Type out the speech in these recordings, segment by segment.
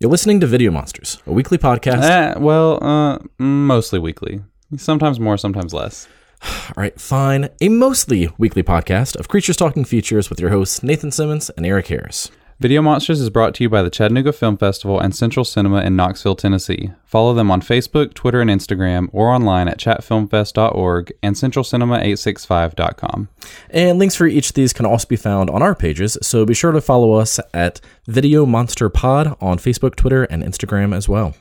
You're listening to Video Monsters, a weekly podcast. Eh, well, uh, mostly weekly. Sometimes more, sometimes less. All right, fine. A mostly weekly podcast of Creatures Talking Features with your hosts Nathan Simmons and Eric Harris. Video Monsters is brought to you by the Chattanooga Film Festival and Central Cinema in Knoxville, Tennessee. Follow them on Facebook, Twitter, and Instagram, or online at chattfilmfest.org and centralcinema865.com. And links for each of these can also be found on our pages, so be sure to follow us at Video Monster Pod on Facebook, Twitter, and Instagram as well.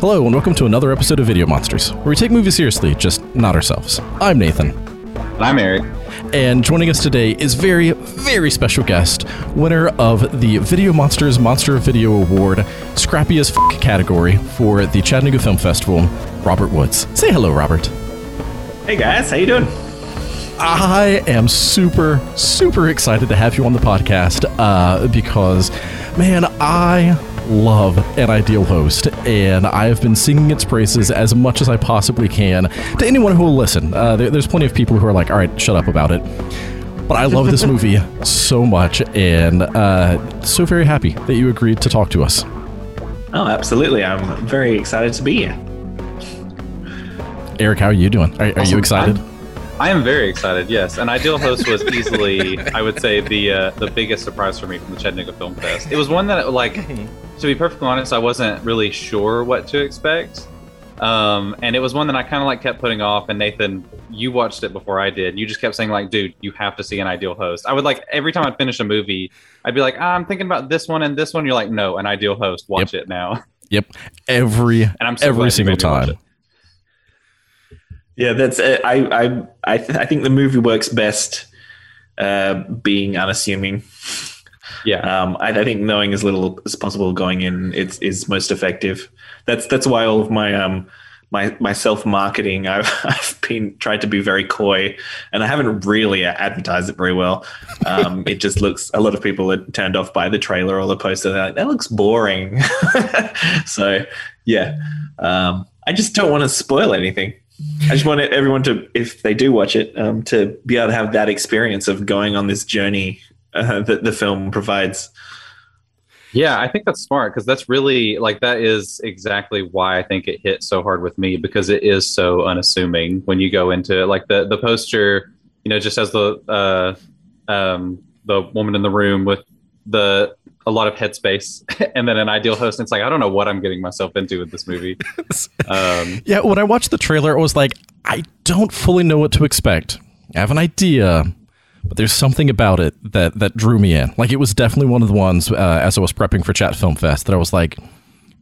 Hello, and welcome to another episode of Video Monsters, where we take movies seriously, just not ourselves. I'm Nathan. And I'm Eric. And joining us today is very, very special guest, winner of the Video Monsters Monster Video Award, Scrappy as F- category for the Chattanooga Film Festival, Robert Woods. Say hello, Robert. Hey guys, how you doing? I am super, super excited to have you on the podcast uh, because, man, I love an ideal host, and I have been singing its praises as much as I possibly can to anyone who will listen. Uh, there, there's plenty of people who are like, all right, shut up about it. But I love this movie so much, and uh, so very happy that you agreed to talk to us. Oh, absolutely. I'm very excited to be here. Eric, how are you doing? Are, are you excited? I'm- I am very excited. Yes, and Ideal Host was easily, I would say, the uh, the biggest surprise for me from the Chattanooga Film Fest. It was one that, like, to be perfectly honest, I wasn't really sure what to expect, um, and it was one that I kind of like kept putting off. And Nathan, you watched it before I did. You just kept saying, like, dude, you have to see an Ideal Host. I would like every time I'd finish a movie, I'd be like, ah, I'm thinking about this one and this one. You're like, no, an Ideal Host. Watch Yep. it now. Yep, every And I'm so every single time. Yeah, that's. Uh, I I I, th- I think the movie works best uh, being unassuming. Yeah. Um, I, I think knowing as little as possible going in it's is most effective. That's that's why all of my um my my self marketing I've I've been tried to be very coy and I haven't really advertised it very well. Um, it just looks a lot of people are turned off by the trailer or the poster. They're like that looks boring. so yeah, um, I just don't want to spoil anything. I just want everyone to, if they do watch it, um, to be able to have that experience of going on this journey uh, that the film provides. Yeah, I think that's smart because that's really like that is exactly why I think it hit so hard with me because it is so unassuming when you go into it. Like the the poster, you know, just has the uh, um, the woman in the room with the a lot of headspace, and then an ideal host. And it's like I don't know what I'm getting myself into with this movie. Um, Yeah, when I watched the trailer, it was like, I don't fully know what to expect. I have an idea, but there's something about it that that drew me in. Like it was definitely one of the ones uh, as I was prepping for Chatt Film Fest that I was like,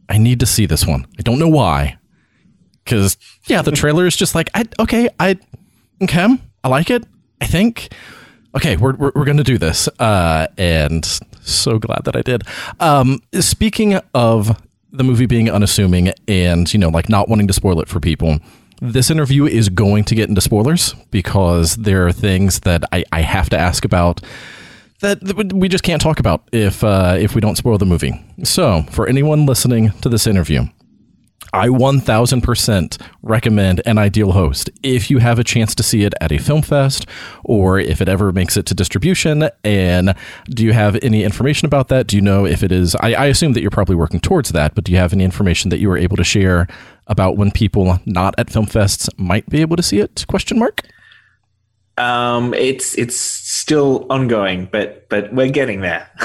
I need to see this one. I don't know why, because yeah, the trailer is just like, I okay, I okay, I like it. I think okay, we're we're, we're gonna do this, uh, and so glad that I did. Um, speaking of the movie being unassuming and you know like not wanting to spoil it for people. This interview is going to get into spoilers because there are things that I, I have to ask about that we just can't talk about if uh, if we don't spoil the movie. So, for anyone listening to this interview, I 1000% recommend an ideal host if you have a chance to see it at a film fest or if it ever makes it to distribution. And do you have any information about that? Do you know if it is? I, I assume that you're probably working towards that, but do you have any information that you were able to share about when people not at film fests might be able to see it? Question mark. Um, it's it's still ongoing, but but we're getting there.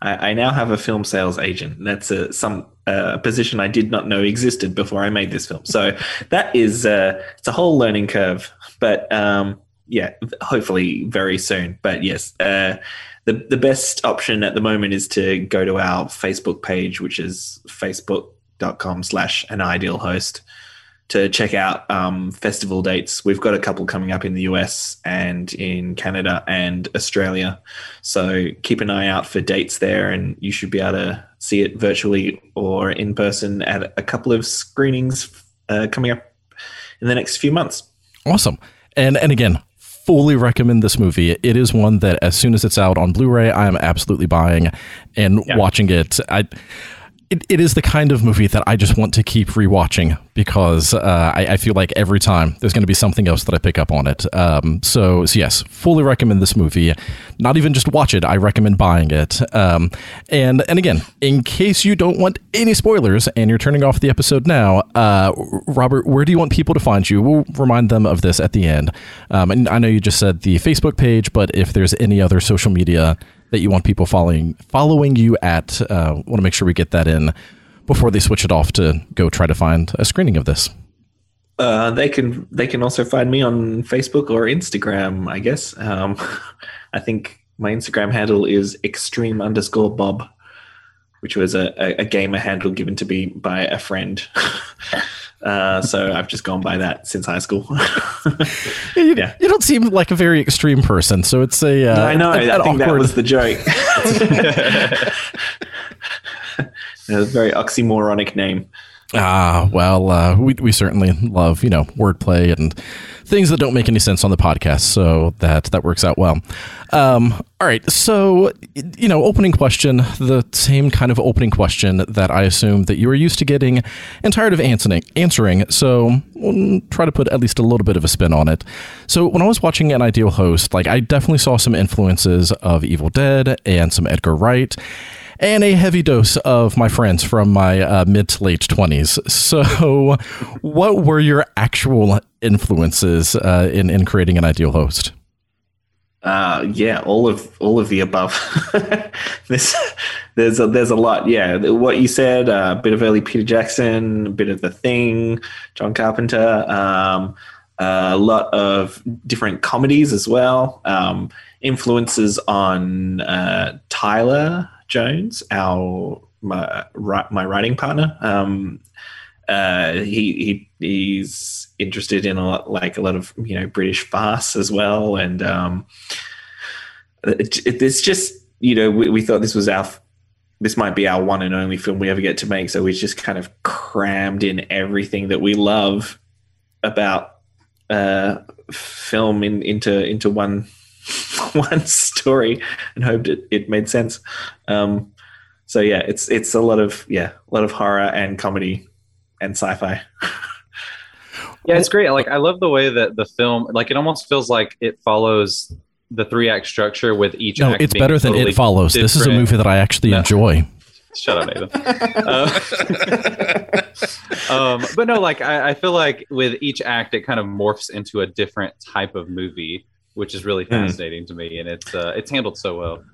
I, I now have a film sales agent. That's a some uh, position I did not know existed before I made this film. So that is uh, it's a whole learning curve. But um, yeah, hopefully very soon. But yes, uh, the the best option at the moment is to go to our Facebook page, which is facebook.com slash an ideal host to check out um, festival dates. We've got a couple coming up in the US and in Canada and Australia. So keep an eye out for dates there, and you should be able to see it virtually or in person at a couple of screenings uh, coming up in the next few months. Awesome. And and again, fully recommend this movie. It is one that as soon as it's out on Blu-ray, I am absolutely buying and Yeah. watching it. I it, it is the kind of movie that I just want to keep rewatching because uh, I, I, feel like every time there's going to be something else that I pick up on it. Um, so, so, yes, fully recommend this movie. Not even just watch it; I recommend buying it. Um, and and again, in case you don't want any spoilers and you're turning off the episode now, uh, Robert, where do you want people to find you? We'll remind them of this at the end. Um, and I know you just said the Facebook page, but if there's any other social media that you want people following following you at. Uh, want to make sure we get that in before they switch it off to go try to find a screening of this. Uh, they can they can also find me on Facebook or Instagram. I guess um, I think my Instagram handle is extreme underscore bob, which was a, a, a gamer handle given to me by a friend. Uh, so I've just gone by that since high school. you, yeah. you don't seem like a very extreme person, so it's a. Uh, I know. I think awkward... that was the joke. a very oxymoronic name. Ah, well, uh, we we certainly love you know wordplay and things that don't make any sense on the podcast, so that that works out well. Um, all right, so you know, opening question, the same kind of opening question that I assume that you are used to getting and tired of answering. Answering, so we'll try to put at least a little bit of a spin on it. So when I was watching an ideal host, like I definitely saw some influences of Evil Dead and some Edgar Wright and a heavy dose of my friends from my uh, mid to late 20s. So, what were your actual influences uh, in, in creating an ideal host? Uh, yeah, all of all of the above. there's there's a, there's a lot. Yeah, what you said, uh, a bit of early Peter Jackson, a bit of The Thing, John Carpenter, um, a lot of different comedies as well. Um, influences on uh, Tyler Jones, our my, my writing partner. Um, uh, he he he's interested in a lot like a lot of you know British farce as well, and um, it, it, it's just you know we, we thought this was our this might be our one and only film we ever get to make, so we just kind of crammed in everything that we love about uh, film in, into into one one story and hoped it, it made sense. Um, so yeah, it's it's a lot of yeah, a lot of horror and comedy and sci-fi. yeah, it's great. Like I love the way that the film like it almost feels like it follows the three act structure with each. No, it's better than totally it follows. Different. This is a movie that I actually no. enjoy. Shut up, Nathan. uh, um, but no, like I, I, feel like with each act, it kind of morphs into a different type of movie which is really hmm. fascinating mm. to me, and it's uh, it's handled so well.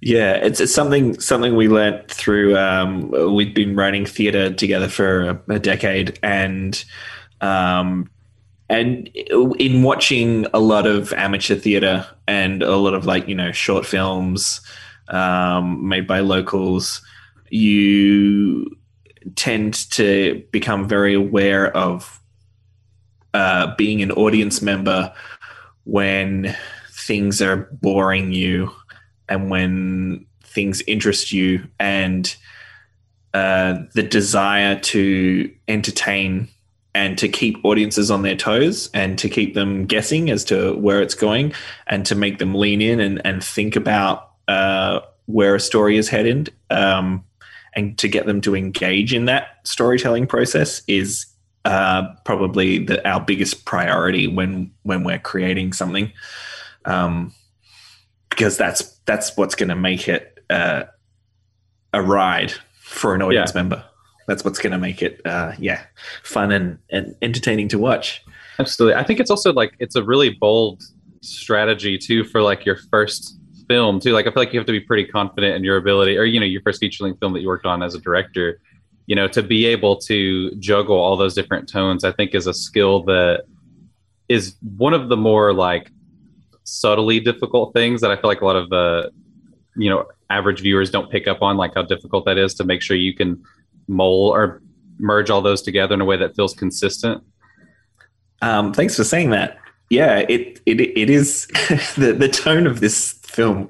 Yeah, it's, it's something something we learnt through. Um, we've been writing theatre together for a, a decade, and um, and in watching a lot of amateur theatre and a lot of like you know short films um, made by locals, you tend to become very aware of uh, being an audience member when things are boring you and when things interest you and uh, the desire to entertain and to keep audiences on their toes and to keep them guessing as to where it's going and to make them lean in and, and think about uh, where a story is headed um, and to get them to engage in that storytelling process is uh, probably the, our biggest priority when when we're creating something, um, because that's that's what's going to make it uh, a ride for an audience yeah. member. That's what's going to make it, uh, yeah, fun and, and entertaining to watch. Absolutely, I think it's also like it's a really bold strategy too for like your first film too. Like I feel like you have to be pretty confident in your ability, or you know, your first feature length film that you worked on as a director you know to be able to juggle all those different tones i think is a skill that is one of the more like subtly difficult things that i feel like a lot of the you know average viewers don't pick up on like how difficult that is to make sure you can mold or merge all those together in a way that feels consistent. Um, thanks for saying that. Yeah it it, it is the, the tone of this film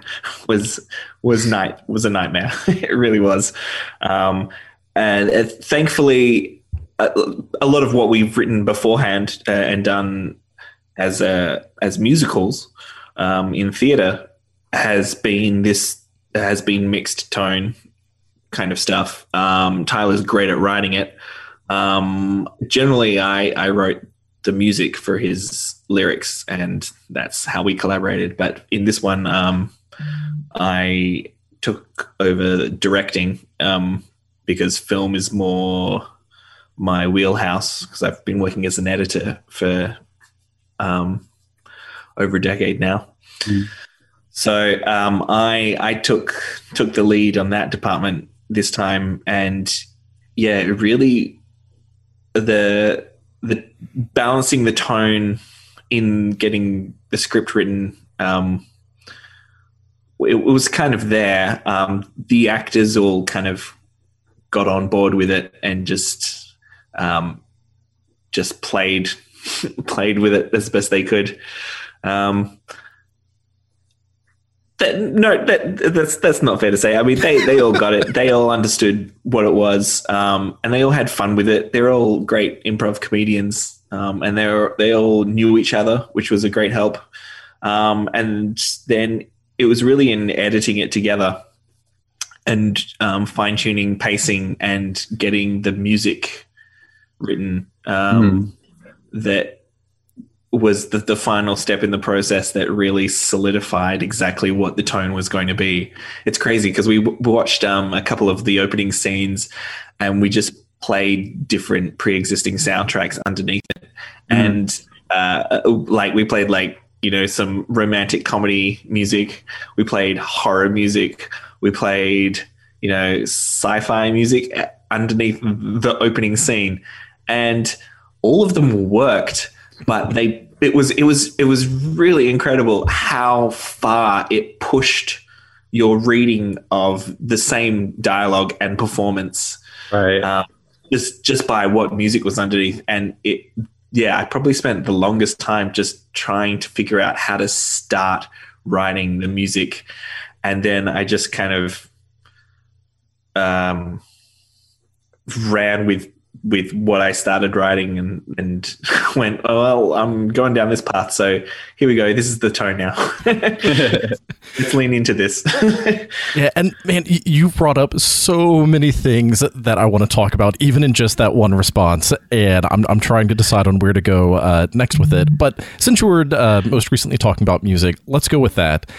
was was night was a nightmare. It really was. Um, and uh, thankfully, a, a, lot of what we've written beforehand uh, and done as uh, as musicals um, in theatre has been this has been mixed tone kind of stuff. Um, Tyler's great at writing it. Um, generally, I, I wrote the music for his lyrics, and that's how we collaborated. But in this one, um, I took over directing um, because film is more my wheelhouse because I've been working as an editor for um, over a decade now. Mm. So um, I I took took the lead on that department this time, and yeah, really the the balancing the tone in getting the script written. Um, it, it was kind of there. Um, the actors all kind of got on board with it and just um, just played played with it as best they could. Um, that, no, that, that's that's not fair to say. I mean, they they all got it. They all understood what it was, um, and they all had fun with it. They're all great improv comedians, um, and they they all knew each other, which was a great help. Um, and then it was really in editing it together and um, fine tuning pacing and getting the music written mm. that was the, the final step in the process that really solidified exactly what the tone was going to be. It's crazy because we w- watched um, a couple of the opening scenes and we just played different pre-existing soundtracks underneath it, mm. and uh, like we played like you know some romantic comedy music, we played horror music, we played you know sci-fi music underneath the opening scene, and all of them worked but they it was it was it was really incredible how far it pushed your reading of the same dialogue and performance right. um, just just by what music was underneath. And it yeah i probably spent the longest time just trying to figure out how to start writing the music and then i just kind of um ran with with what I started writing and and went, oh, well, I'm going down this path. So here we go. This is the tone now. Let's lean into this. yeah, and man, you brought up so many things that I want to talk about, even in just that one response. And I'm I'm trying to decide on where to go uh, next with it. But since you were uh, most recently talking about music, let's go with that.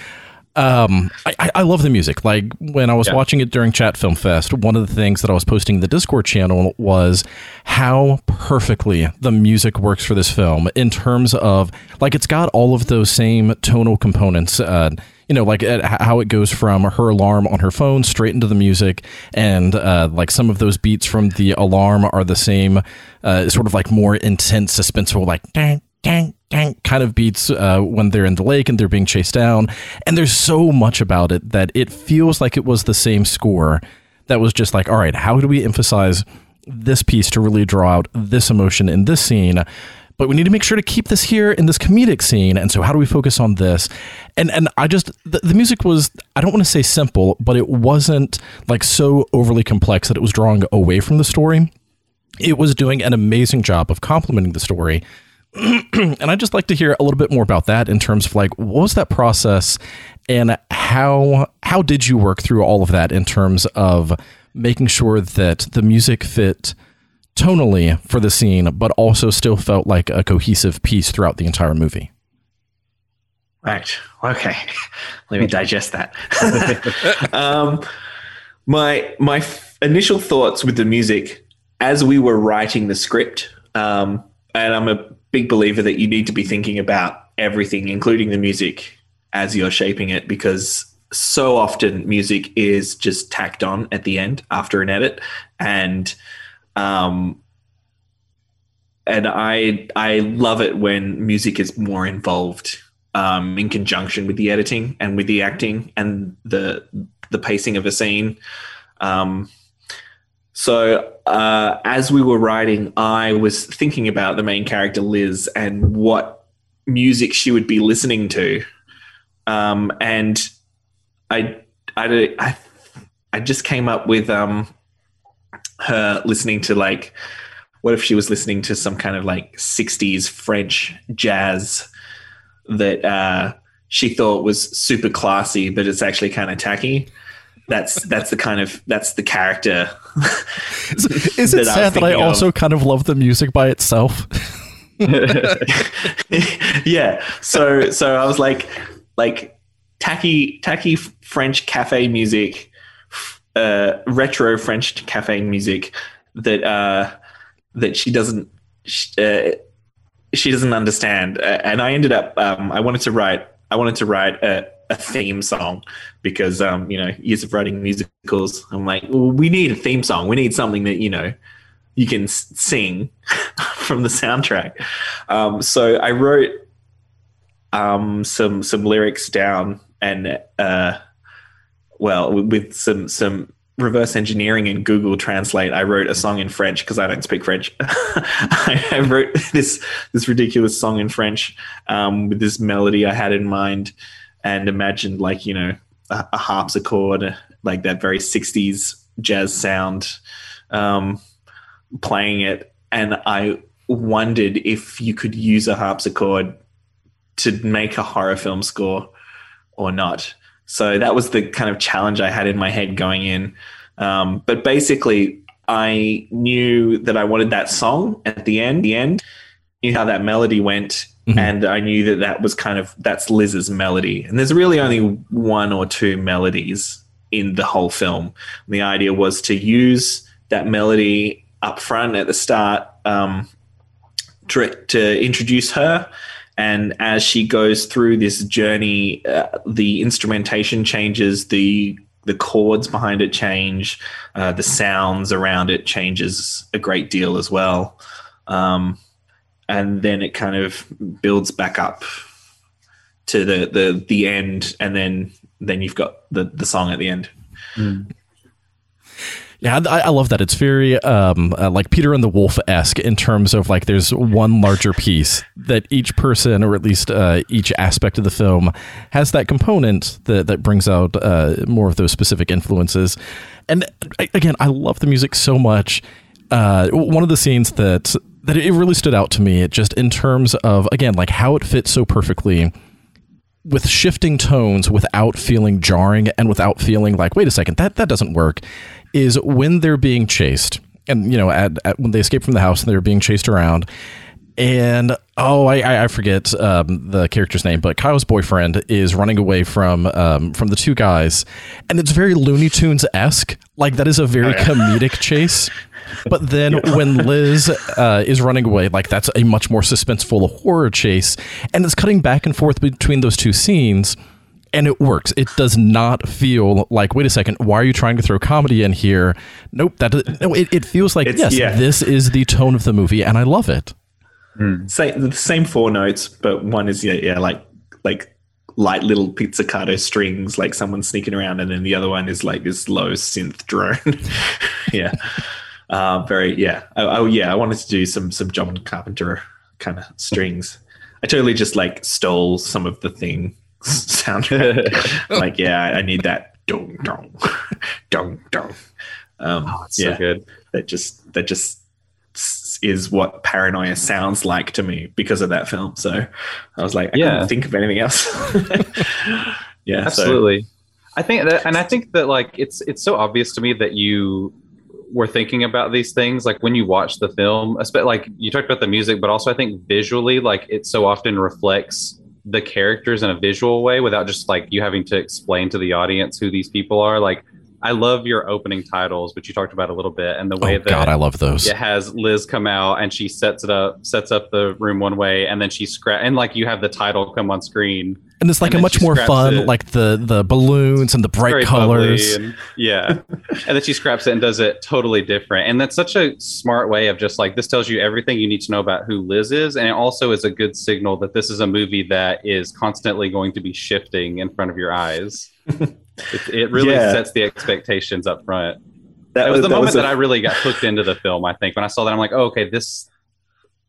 Um, I, I love the music. Like when I was yeah. watching it during Chatt Film Fest, one of the things that I was posting in the Discord channel was how perfectly the music works for this film in terms of like it's got all of those same tonal components. Uh, you know, like uh, how it goes from her alarm on her phone straight into the music, and uh, like some of those beats from the alarm are the same, uh, sort of like more intense, suspenseful, like dang, dang, kind of beats uh, when they're in the lake and they're being chased down. And there's so much about it that it feels like it was the same score that was just like, all right, how do we emphasize this piece to really draw out this emotion in this scene? But we need to make sure to keep this here in this comedic scene. And so, how do we focus on this? And and I just the, the music was I don't want to say simple, but it wasn't like so overly complex that it was drawing away from the story. It was doing an amazing job of complementing the story and I'd just like to hear a little bit more about that in terms of like what was that process and how how did you work through all of that in terms of making sure that the music fit tonally for the scene but also still felt like a cohesive piece throughout the entire movie? Right. Okay. Let me digest that. Um, my my f- initial thoughts with the music as we were writing the script um, and i'm a big believer that you need to be thinking about everything, including the music, as you're shaping it, because so often music is just tacked on at the end after an edit, and um, and I I love it when music is more involved um, in conjunction with the editing and with the acting and the the pacing of a scene. Um, so uh, as we were writing, I was thinking about the main character Liz and what music she would be listening to, um, and I, I, I, I just came up with um, her listening to like, what if she was listening to some kind of like '60s French jazz that uh, she thought was super classy, but it's actually kind of tacky. That's that's the kind of that's the character. Is, is it That sad that I of. also kind of love the music by itself? yeah. So so I was like like tacky tacky French cafe music, uh, retro French cafe music that uh, that she doesn't uh, she doesn't understand. And I ended up um, I wanted to write I wanted to write a, a theme song because um, you know years of writing musicals. I'm like, well, we need a theme song. We need something that you know you can sing from the soundtrack. Um, so I wrote um, some some lyrics down, and uh, well, with- some some reverse engineering and Google Translate, I wrote a song in French because I don't speak French. I, I wrote this this ridiculous song in French um, with this melody I had in mind, and imagined like you know a, a harpsichord, like that very '60s jazz sound. Um, playing it and I wondered if you could use a harpsichord to make a horror film score or not. So that was the kind of challenge I had in my head going in. Um, but basically, I knew that I wanted that song at the end. The end, knew how that melody went, Mhm. and I knew that that was kind of that's Liz's melody. And there's really only one or two melodies in the whole film. And the idea was to use that melody up front at the start um, to, to introduce her. And as she goes through this journey, uh, the instrumentation changes, the the chords behind it change, uh, the sounds around it changes a great deal as well, um, and then it kind of builds back up to the the the end, and then then you've got the the song at the end. Yeah, I, I love that. It's very um, uh, like Peter and the Wolf esque in terms of like there's one larger piece that each person, or at least uh, each aspect of the film, has that component that that brings out uh, more of those specific influences. And again, I love the music so much. Uh, one of the scenes that that it really stood out to me, just in terms of again like how it fits so perfectly with shifting tones without feeling jarring and without feeling like wait a second that that doesn't work is when they're being chased. And you know at, at when they escape from the house and they're being chased around and oh I I forget um, the character's name but Kyle's boyfriend is running away from um, from the two guys and it's very Looney Tunes esque like that is a very comedic chase but then when Liz uh, is running away, like that's a much more suspenseful horror chase, and it's cutting back and forth between those two scenes, and it works. It does not feel like, wait a second, why are you trying to throw comedy in here? Nope, that no. It, it feels like It's- yes, yeah. this is the tone of the movie, and I love it. Say the same four notes, but one is yeah, yeah, like like light little pizzicato strings, like someone sneaking around, and then the other one is like this low synth drone. yeah, uh, very yeah. Oh, oh yeah, I wanted to do some some John Carpenter kind of strings. I totally just like stole some of the thing soundtrack. like yeah, I, need that dong dong dong dong. Um, Oh, it's yeah so good. that just that just is what paranoia sounds like to me because of that film. So I was like, I Yeah. couldn't think of anything else. yeah, so- absolutely i think that and i think that like it's it's so obvious to me that you were thinking about these things like when you watch the film especially like you talked about the music but also i think visually like it so often reflects the characters in a visual way without just like you having to explain to the audience who these people are like i love your opening titles which you talked about a little bit and the way Oh that God, I love those. it has Liz come out and she sets it up, sets up the room one way, and then she scrap and like you have the title come on screen, And it's like and a much more fun, it. like the the balloons and the bright colors. and yeah, and then she scraps it and does it totally different, and that's such a smart way of just like this tells you everything you need to know about who Liz is, and it also is a good signal that this is a movie that is constantly going to be shifting in front of your eyes. it, it really Yeah. sets the expectations up front. that It was the moment a- that I really got hooked into the film. I think when I saw that, I'm like, oh, okay, this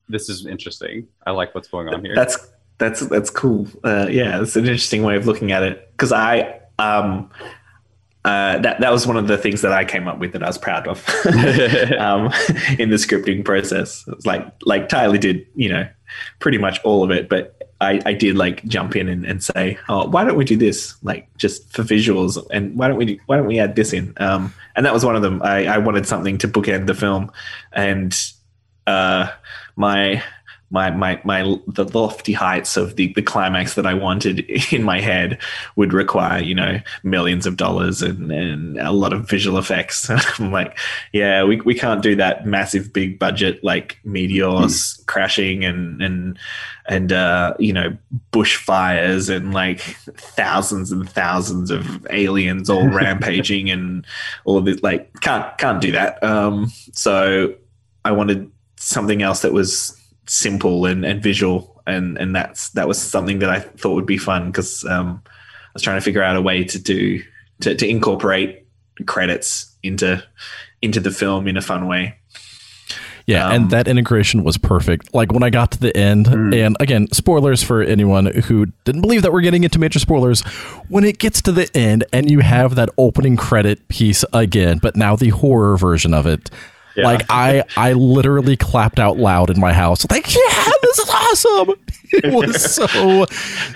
this is interesting. I like what's going on here. That's that's that's cool. Uh, yeah, it's an interesting way of looking at it because I um uh, that that was one of the things that I came up with that I was proud of um, in the scripting process. It's like like Tyler did, you know, pretty much all of it, but I, I did like jump in and, and say, oh, why don't we do this? Like just for visuals, and why don't we do, why don't we add this in? Um, and that was one of them. I, I wanted something to bookend the film, and uh, my my my my the lofty heights of the the climax that I wanted in my head would require you know millions of dollars and and a lot of visual effects. I'm like, yeah, we we can't do that massive big budget like meteors mm. crashing and and and uh, you know bushfires and like thousands and thousands of aliens all rampaging and all of it. Like can't can't do that. Um, so I wanted something else that was simple and, and visual and and that's that was something that I thought would be fun because um, I was trying to figure out a way to do to, to incorporate credits into into the film in a fun way. Yeah, um, and that integration was perfect. Like when I got to the end, mm. and again, spoilers for anyone who didn't believe that we're getting into major spoilers. When it gets to the end and you have that opening credit piece again, but now the horror version of it, yeah. Like I, I literally clapped out loud in my house. Like, yeah, this is awesome. It was so,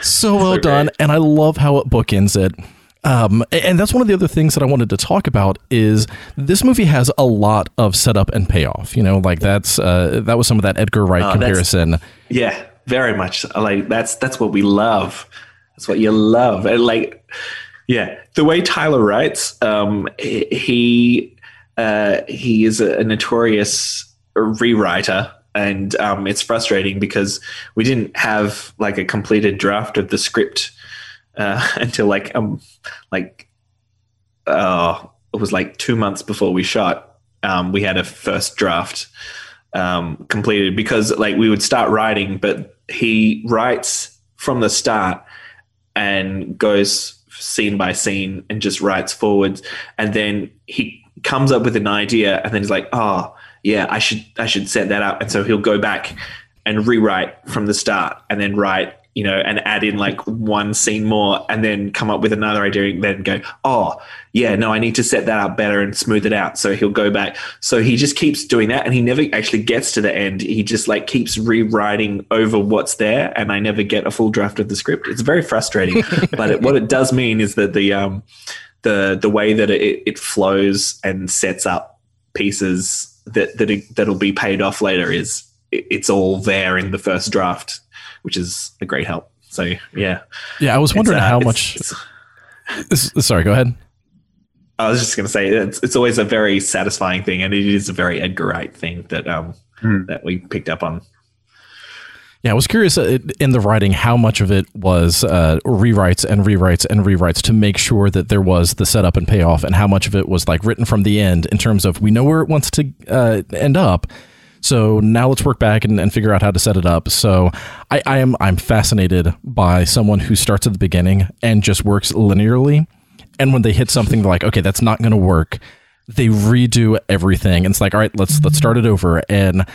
so well so done, and I love how it bookends it. Um, and that's one of the other things that I wanted to talk about is this movie has a lot of setup and payoff. You know, like that's uh, that was some of that Edgar Wright oh, comparison. Yeah, very much. Like that's that's what we love. That's what you love. And like, yeah, the way Tyler writes, um, he uh, he is a, a notorious rewriter and um, it's frustrating because we didn't have like a completed draft of the script uh, until like um like uh, it was like two months before we shot. Um, we had a first draft um, completed because like we would start writing, but he writes from the start and goes scene by scene and just writes forwards, and then he comes up with an idea and then he's like, oh yeah, I should I should set that up. And so he'll go back and rewrite from the start and then write, you know, and add in like one scene more and then come up with another idea and then go, oh yeah, no, I need to set that up better and smooth it out. So he'll go back. So he just keeps doing that and he never actually gets to the end. He just like keeps rewriting over what's there and I never get a full draft of the script. It's very frustrating. but it, what it does mean is that the um the the way that it, it flows and sets up pieces that that it, that'll be paid off later is it's all there in the first draft, which is a great help. So yeah, yeah. I was wondering uh, how much. It's, sorry, go ahead. I was just going to say it's it's always a very satisfying thing, and it is a very Edgar Wright thing that um mm. that we picked up on. Yeah, I was curious uh, in the writing how much of it was uh, rewrites and rewrites and rewrites to make sure that there was the setup and payoff, and how much of it was like written from the end in terms of we know where it wants to uh, end up. So now let's work back and, and, figure out how to set it up. So I, I am I'm fascinated by someone who starts at the beginning and just works linearly, and when they hit something like okay that's not going to work, they redo everything. And it's like all right let's let's start it over and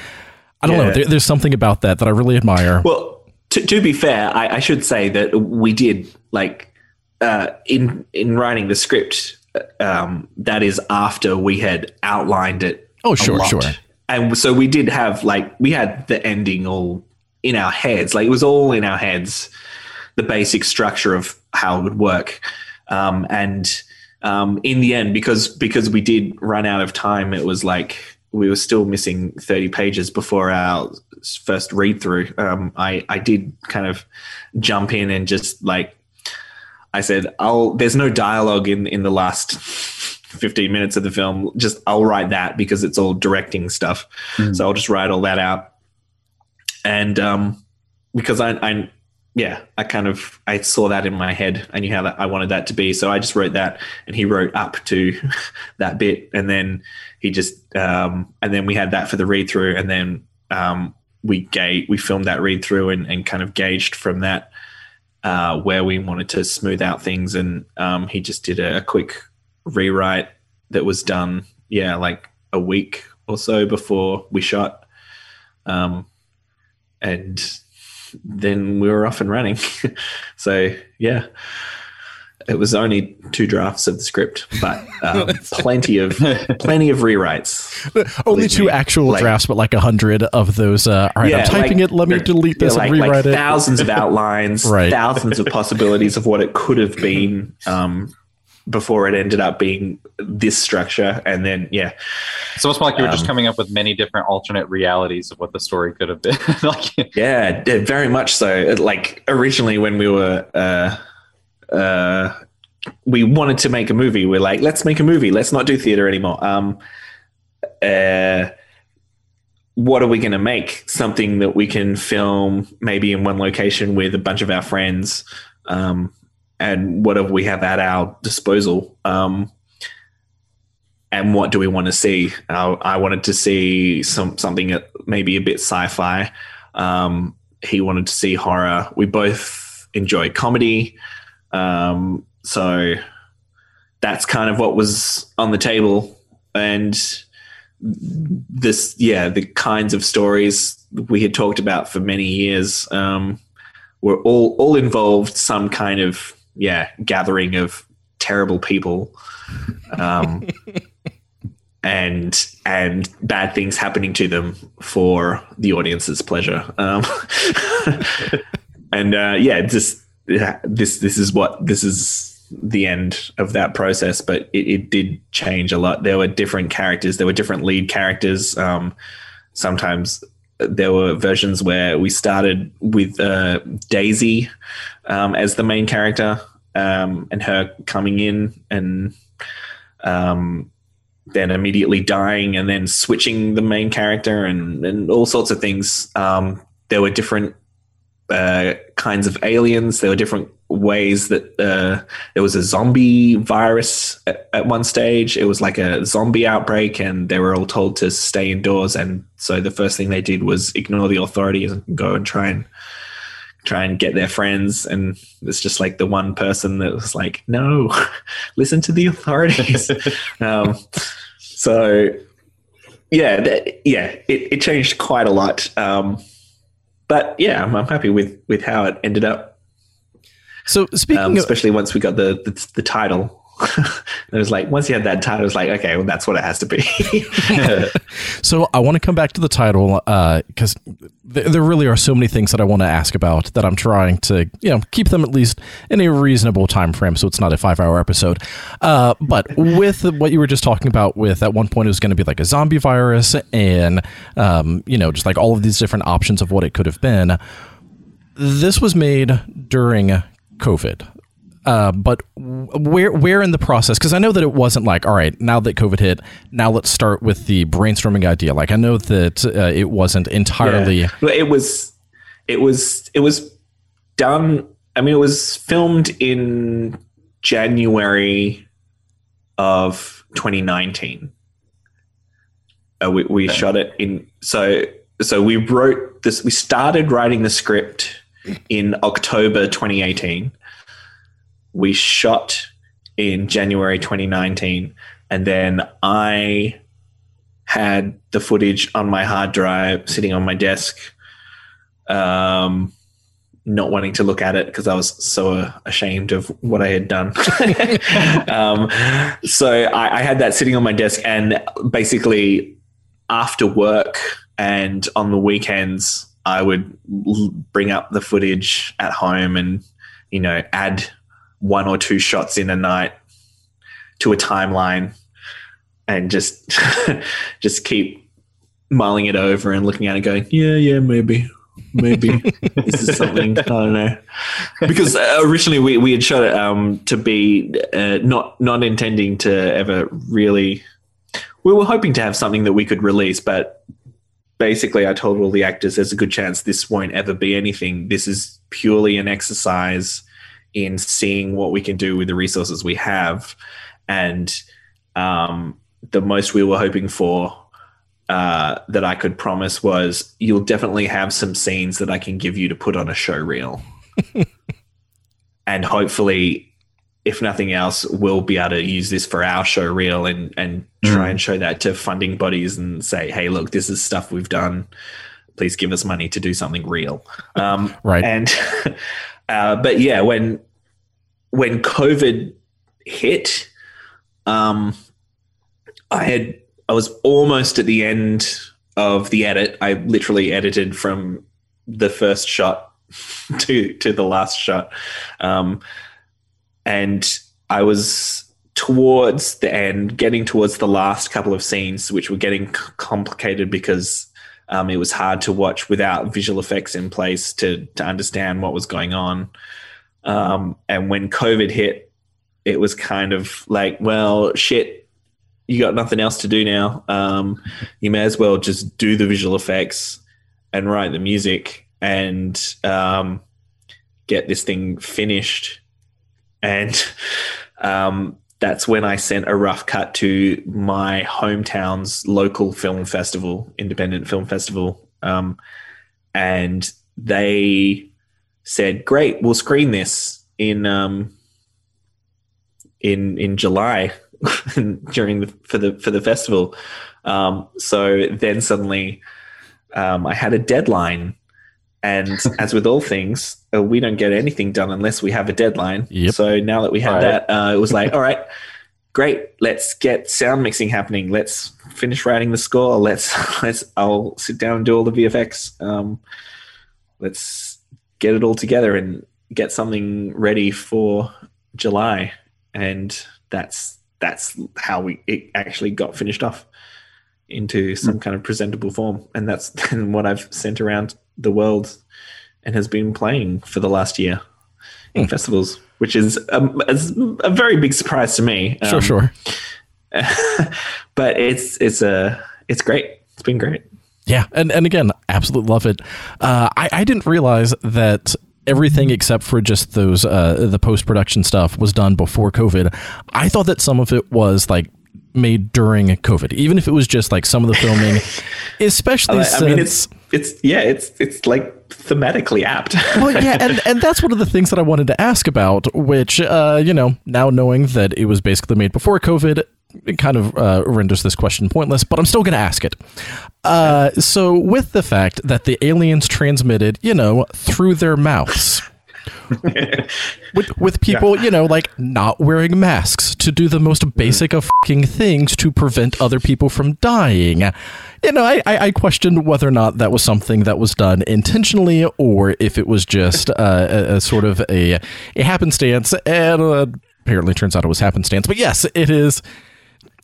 I don't yeah. know. There, there's something about that that I really admire. Well, to, to be fair, I, I, should say that we did like uh, in in writing the script. Um, that is after we had outlined it. Oh, sure, sure. And so we did have like we had the ending all in our heads. Like it was all in our heads, the basic structure of how it would work. Um, and um, in the end, because because we did run out of time, it was like we were still missing 30 pages before our first read through. Um, I, I did kind of jump in and just like, I said, I'll, there's no dialogue in, in the last 15 minutes of the film. Just, I'll write that because it's all directing stuff. Mm. So I'll just write all that out. And, um, because I, I, yeah, I kind of I saw that in my head. I knew how that I wanted that to be, so I just wrote that, and he wrote up to that bit, and then he just um, and then we had that for the read through, and then um, we ga- we filmed that read through and, and kind of gauged from that uh, where we wanted to smooth out things, and um, he just did a, a quick rewrite that was done, yeah, like a week or so before we shot, um, and then we were off and running. so yeah. it was only two drafts of the script, but um, plenty of plenty of rewrites. Only two me, actual like- drafts, but like a hundred of those. Uh, all right, I'm typing like- it. Let me delete this yeah, and like, rewrite like it. Thousands of outlines, Right. thousands of possibilities of what it could have been um, before it ended up being this structure, and then yeah, So It's like you were just Um, coming up with many different alternate realities of what the story could have been. like, Yeah, very much so. Like originally, when we were, uh, uh, we wanted to make a movie. We're like, let's make a movie. Let's not do theater anymore. Um, uh, what are we going to make? Something that we can film maybe in one location with a bunch of our friends, um, and whatever we have at our disposal. Um, and what do we want to see? I, I wanted to see some something maybe a bit sci-fi. Um, he wanted to see horror. We both enjoy comedy, um, so that's kind of what was on the table. And this, yeah, the kinds of stories we had talked about for many years um, were all all involved some kind of yeah gathering of terrible people. Um, and and bad things happening to them for the audience's pleasure. Um, and uh, yeah, just this this is what this is the end of that process. But it, it did change a lot. There were different characters. There were different lead characters. Um, sometimes there were versions where we started with uh, Daisy um, as the main character um, and her coming in and um, then immediately dying and then switching the main character and, and all sorts of things. Um, there were different uh, kinds of aliens. There were different ways that uh, there was a zombie virus at, at one stage. It was like a zombie outbreak, and they were all told to stay indoors. And so the first thing they did was ignore the authorities and go and try and try and get their friends. And it's just like the one person that was like, "No, listen to the authorities." um, so yeah, that, yeah, it, it changed quite a lot. Um, but yeah, I'm, I'm happy with with how it ended up, So speaking um, of, especially once we got the the, the title. it was like once you had that title, it was like okay, well that's what it has to be. so I want to come back to the title because th- there really are so many things that I want to ask about that I'm trying to you know keep them at least in a reasonable time frame, so it's not a five hour episode. Uh, but with what you were just talking about, with at one point it was going to be like a zombie virus, and um, you know just like all of these different options of what it could have been. This was made during COVID. Uh, but where where in the process? Because I know that it wasn't like, all right, now that COVID hit, now let's start with the brainstorming idea. Like I know that uh, it wasn't entirely. Yeah. It was it was it was done i mean it was filmed in january of 2019 uh, we, we Okay. shot it in so so we wrote this we started writing the script in october 2018 we shot in january 2019 and then i had the footage on my hard drive sitting on my desk um, not wanting to look at it because I was so uh, ashamed of what I had done. um, so I, I had that sitting on my desk, and basically after work and on the weekends, I would l- bring up the footage at home and you know add one or two shots in a night to a timeline, and just just keep mulling it over and looking at it, going, yeah, yeah, maybe maybe this is something I don't know. Because uh, originally we, we had shot it um, to be uh, not not intending to ever really. We were hoping to have something that we could release, but basically, I told all the actors there's a good chance this won't ever be anything. This is purely an exercise in seeing what we can do with the resources we have, and um, the most we were hoping for uh, that I could promise was you'll definitely have some scenes that I can give you to put on a show reel. and hopefully, if nothing else, we'll be able to use this for our show reel and, and try Mm. and show that to funding bodies and say, hey, look, this is stuff we've done. Please give us money to do something real. Um, Right. and, uh, but yeah, when, when COVID hit, um, I had I was almost at the end of the edit. I literally edited from the first shot to to the last shot, um, and I was towards the end, getting towards the last couple of scenes, which were getting complicated because um, it was hard to watch without visual effects in place to to understand what was going on. Um, and when COVID hit, it was kind of like, well, shit, you got nothing else to do now. Um, you may as well just do the visual effects and write the music and um, get this thing finished. And um, that's when I sent a rough cut to my hometown's local film festival, independent film festival. Um, and they said, "Great, we'll screen this in um, in in July during the for the for the festival." Um, so then suddenly, um, I had a deadline, and as with all things, uh, we don't get anything done unless we have a deadline. Yep. So now that we had Right. that, uh, it was like, all right. Great, let's get sound mixing happening. Let's finish writing the score. Let's let's. I'll sit down and do all the VFX. Um, let's get it all together and get something ready for July. And that's that's how we it actually got finished off into some kind of presentable form. And that's then what I've sent around the world and has been playing for the last year in Hmm. festivals, which is um, is a very big surprise to me. Sure, Um, sure. but it's it's a it's great. It's been great. Yeah, and and again, absolutely love it. Uh, I I didn't realize that everything except for just those uh, the post production stuff was done before COVID. I thought that some of it was like made during COVID, even if it was just like some of the filming, especially I, since. I mean, it's it's yeah, it's it's like thematically apt. well, yeah, and, and that's one of the things that I wanted to ask about, which, uh, you know, now knowing that it was basically made before COVID, it kind of uh, renders this question pointless, but I'm still going to ask it. Uh, so, with the fact that the aliens transmitted, you know, through their mouths. with, with people, you know, like not wearing masks to do the most basic of fucking things to prevent other people from dying. You know, I, I, I questioned whether or not that was something that was done intentionally or if it was just uh, a, a sort of a, a happenstance. And uh, apparently turns out it was happenstance. But yes, it is.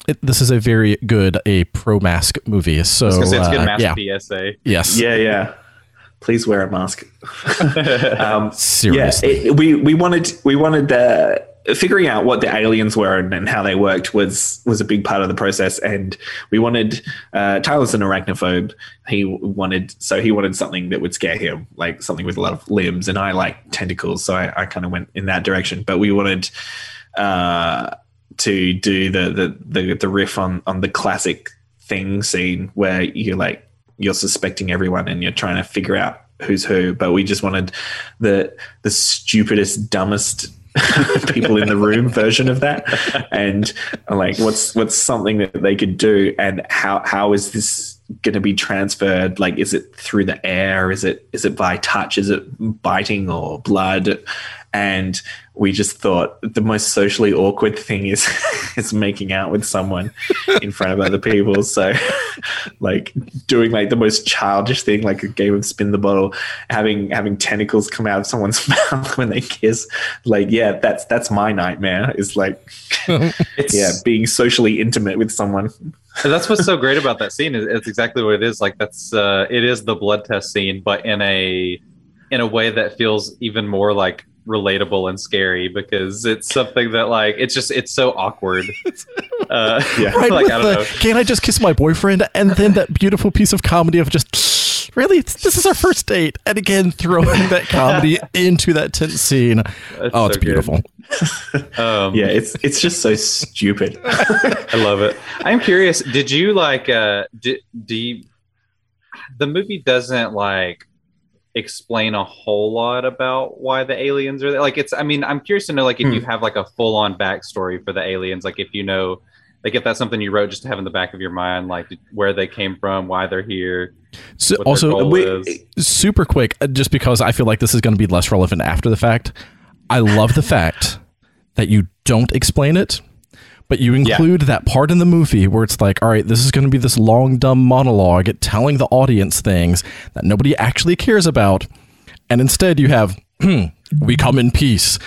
It, this is a very good a pro mask movie. So I was say it's a good uh, mask yeah, PSA. yes, yeah, yeah. Please wear a mask. um, seriously. Yeah, it, we we wanted we wanted the figuring out what the aliens were and, and how they worked was was a big part of the process, and we wanted uh, Tyler's an arachnophobe. He wanted so he wanted something that would scare him, like something with a lot of limbs, and I like tentacles, so I, I kind of went in that direction. But we wanted uh, to do the, the the the riff on on the classic thing scene where you're like you're suspecting everyone and you're trying to figure out who's who but we just wanted the the stupidest dumbest people in the room version of that. And like what's what's something that they could do? And how how is this going to be transferred? Like is it through the air? Is it is it by touch? Is it biting or blood and we just thought the most socially awkward thing is is making out with someone in front of other people so like doing like the most childish thing like a game of spin the bottle having having tentacles come out of someone's mouth when they kiss like yeah that's that's my nightmare is like It's, yeah being socially intimate with someone that's what's so great about that scene. Is it's exactly what it is. Like that's uh, it is the blood test scene, but in a in a way that feels even more like relatable and scary because it's something that like it's just it's so awkward. Uh, Yeah. right like I don't the, know. can't I just kiss my boyfriend? And then that beautiful piece of comedy of just, really, this is our first date. And again, throwing that comedy into that tense scene. It's Oh, it's so good. beautiful. Um, yeah it's it's just so stupid I love it. I'm curious. Did you like? Uh, do, do you, the movie doesn't like explain a whole lot about why the aliens are there? Like, it's. I mean, I'm curious to know like if Hmm. you have like a full on backstory for the aliens. Like, if you know, like if that's something you wrote just to have in the back of your mind, like where they came from, why they're here. So, also, is. super quick, uh, just because I feel like this is going to be less relevant after the fact. I love the fact that you don't explain it, but you include that part in the movie where it's like, all right, this is going to be this long, dumb monologue telling the audience things that nobody actually cares about. And instead, you have, hmm, we come in peace.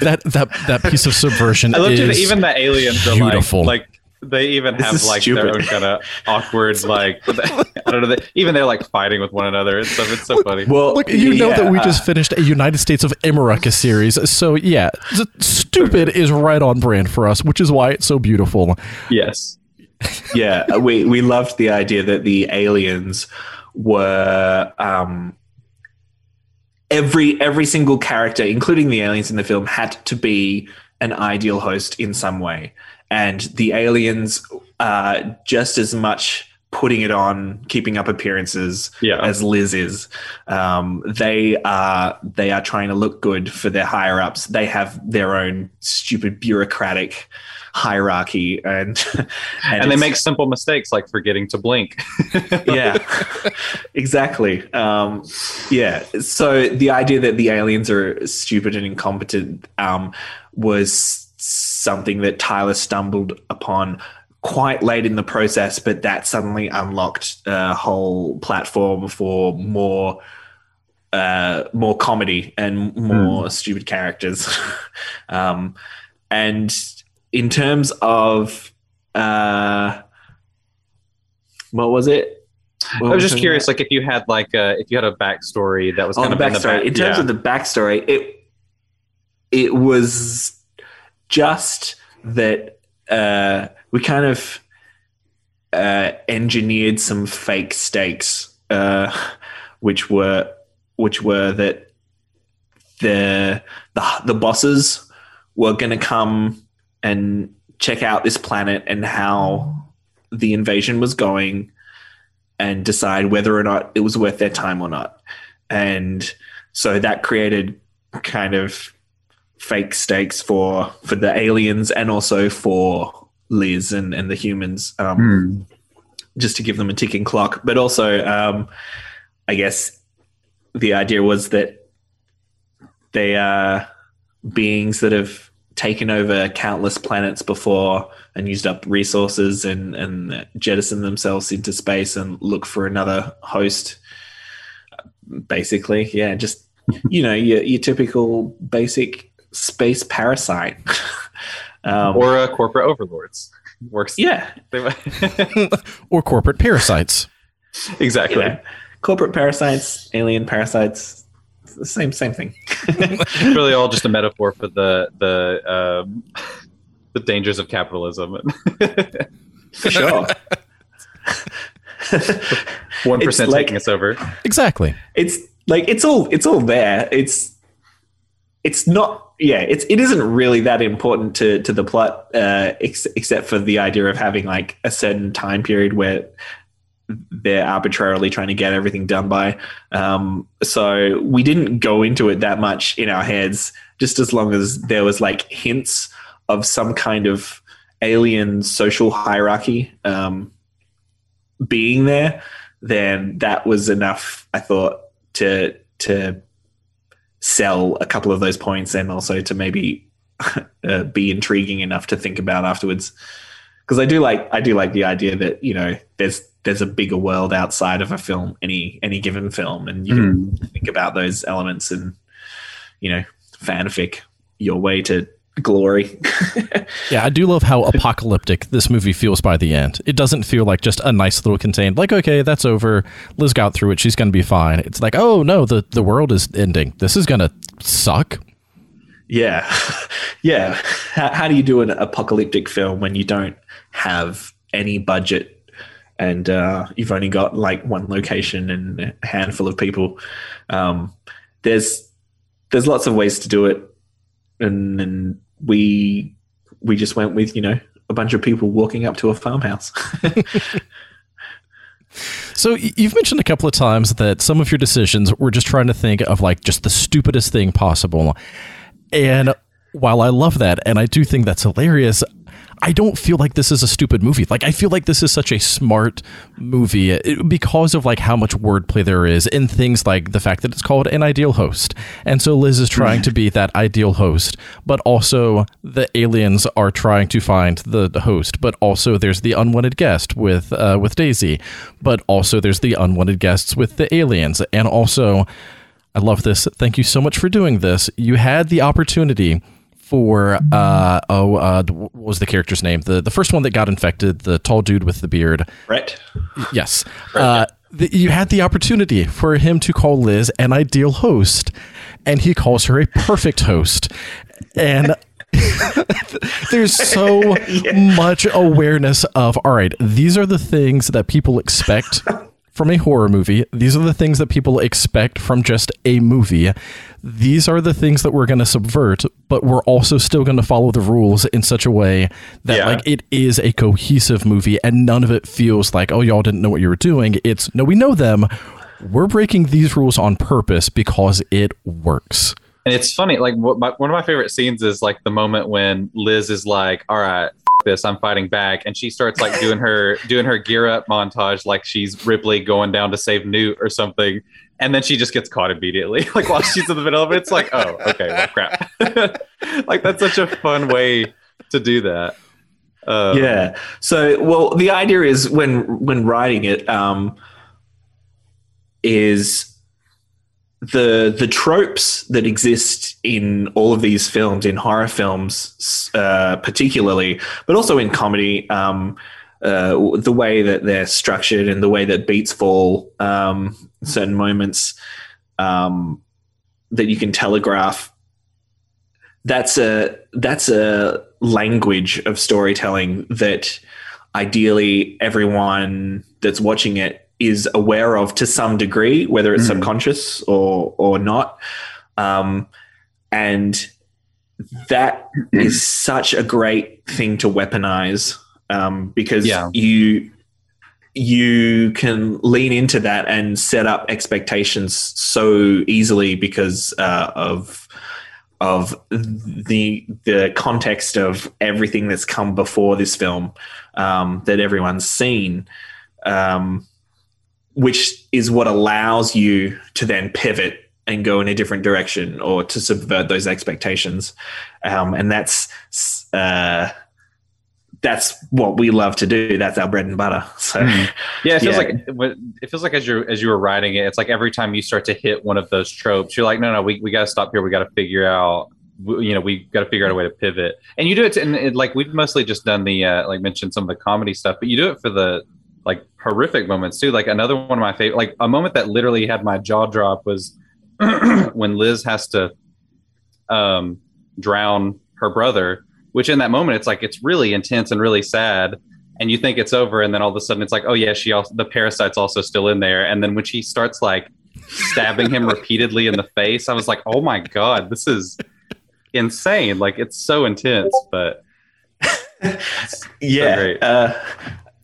that that that piece of subversion I loved it. is Even the aliens beautiful. are like, like they even This have is like their own kind of awkward, like I don't know. They, even they're like fighting with one another and stuff. It's so funny. Well, Look, you know that we just finished a United States of America series, so yeah, the stupid is right on brand for us, which is why it's so beautiful. yes, yeah, we we loved the idea that the aliens were um, every every single character, including the aliens in the film, had to be an ideal host in some way, and the aliens uh, just as much putting it on, keeping up appearances yeah. as Liz is. Um, they are they are trying to look good for their higher ups. They have their own stupid bureaucratic hierarchy, and and they make simple mistakes like forgetting to blink. yeah, exactly. Um, yeah. So the idea that the aliens are stupid and incompetent um, was something that Tyler stumbled upon quite late in the process, but that suddenly unlocked a whole platform for more. Uh, more comedy and more stupid characters, um, and in terms of uh, what was it? What I was just curious, about? like if you had like a if you had a backstory that was Oh, kind the of in the backstory. back, in terms yeah. of the backstory, it it was just that uh, we kind of uh, engineered some fake stakes, uh, which were which were that the the the bosses were going to come and check out this planet and how the invasion was going and decide whether or not it was worth their time or not. And so that created kind of fake stakes for for the aliens and also for Liz and, and the humans, um, Hmm. just to give them a ticking clock. But also, um, I guess the idea was that they are beings that have taken over countless planets before and used up resources and, and jettison themselves into space and look for another host. Basically, yeah, just you know your, your typical basic space parasite. um, or uh, corporate overlords works. yeah, or corporate parasites. exactly. you know, corporate parasites, alien parasites, the same same thing. It's really all just a metaphor for the the um, the dangers of capitalism. For sure. One like- taking us over. Exactly. it's like it's all it's all there. It's it's not yeah. It's it isn't really that important to to the plot, uh, ex- except for the idea of having like a certain time period where they're arbitrarily trying to get everything done by. Um, so we didn't go into it that much in our heads, just as long as there was like hints of some kind of alien social hierarchy um, being there, then that was enough. I thought to to sell a couple of those points and also to maybe uh, be intriguing enough to think about afterwards. Because I do like I do like the idea that you know there's there's a bigger world outside of a film any any given film and you can think about those elements and you know fanfic your way to glory Yeah, I do love how apocalyptic this movie feels by the end. It doesn't feel like just a nice little contained, like, okay, that's over. Liz got through it. She's going to be fine. It's like, oh, no, the, the world is ending. This is going to suck. Yeah. yeah. How, how do you do an apocalyptic film when you don't have any budget and uh, you've only got like one location and a handful of people? Um, there's there's lots of ways to do it, and, and we we just went with you know a bunch of people walking up to a farmhouse. So you've mentioned a couple of times that some of your decisions were just trying to think of like just the stupidest thing possible. And while I love that and I do think that's hilarious, I don't feel like this is a stupid movie. Like I feel like this is such a smart movie it- because of like how much wordplay there is in things like the fact that it's called an ideal host. And so Liz is trying to be that ideal host, but also the aliens are trying to find the, the host, but also there's the unwanted guest with uh, with Daisy, but also there's the unwanted guests with the aliens. And also I love this. Thank you so much for doing this. You had the opportunity for uh oh uh what was the character's name? The the first one that got infected the tall dude with the beard. Right yes. Uh the, you had the opportunity for him to call Liz an ideal host and he calls her a perfect host. And there's so much awareness of all right these are the things that people expect from a horror movie these are the things that people expect from just a movie. These are the things that we're going to subvert but we're also still going to follow the rules in such a way that Yeah. like it is a cohesive movie and none of it feels like oh y'all didn't know what you were doing. It's no we know them. We're breaking these rules on purpose because it works And it's funny, like what my, one of my favorite scenes is like the moment when Liz is like, "All right, f- this, I'm fighting back," and she starts like doing her doing her gear up montage, like she's Ripley going down to save Newt or something, and then she just gets caught immediately, like while she's in the middle of it. It's like, oh, okay, well, crap. like that's such a fun way to do that. Um, yeah. So, well, the idea is when when writing it, um, is the the tropes that exist in all of these films, in horror films, uh, particularly, but also in comedy. Um, uh, the way that they're structured and the way that beats fall, um, certain moments um, that you can telegraph. That's a that's a language of storytelling that ideally everyone that's watching it is aware of to some degree, whether it's Mhm. subconscious or or not. Um, and that is such a great thing to weaponize um, because Yeah. you you can lean into that and set up expectations so easily because uh, of of the the context of everything that's come before this film um, that everyone's seen, um, which is what allows you to then pivot and go in a different direction or to subvert those expectations, um, and that's uh, that's what we love to do. That's our bread and butter. So Mhm. Yeah, it feels Yeah. like it feels like as you're as you were writing it, it's like every time you start to hit one of those tropes, you're like, no, no, we, we got to stop here. We got to figure out, you know, we got to figure out a way to pivot. And you do it, to, and it, like we've mostly just done the uh, like mentioned some of the comedy stuff, but you do it for the like horrific moments too. Like another one of my favorite, like a moment that literally had my jaw drop was when Liz has to um, drown her brother. Which in that moment, it's like it's really intense and really sad and you think it's over and then all of a sudden it's like oh yeah she also the parasite's also still in there and then when she starts like stabbing him repeatedly in the face i was like oh my god this is insane like it's so intense but yeah, great. uh,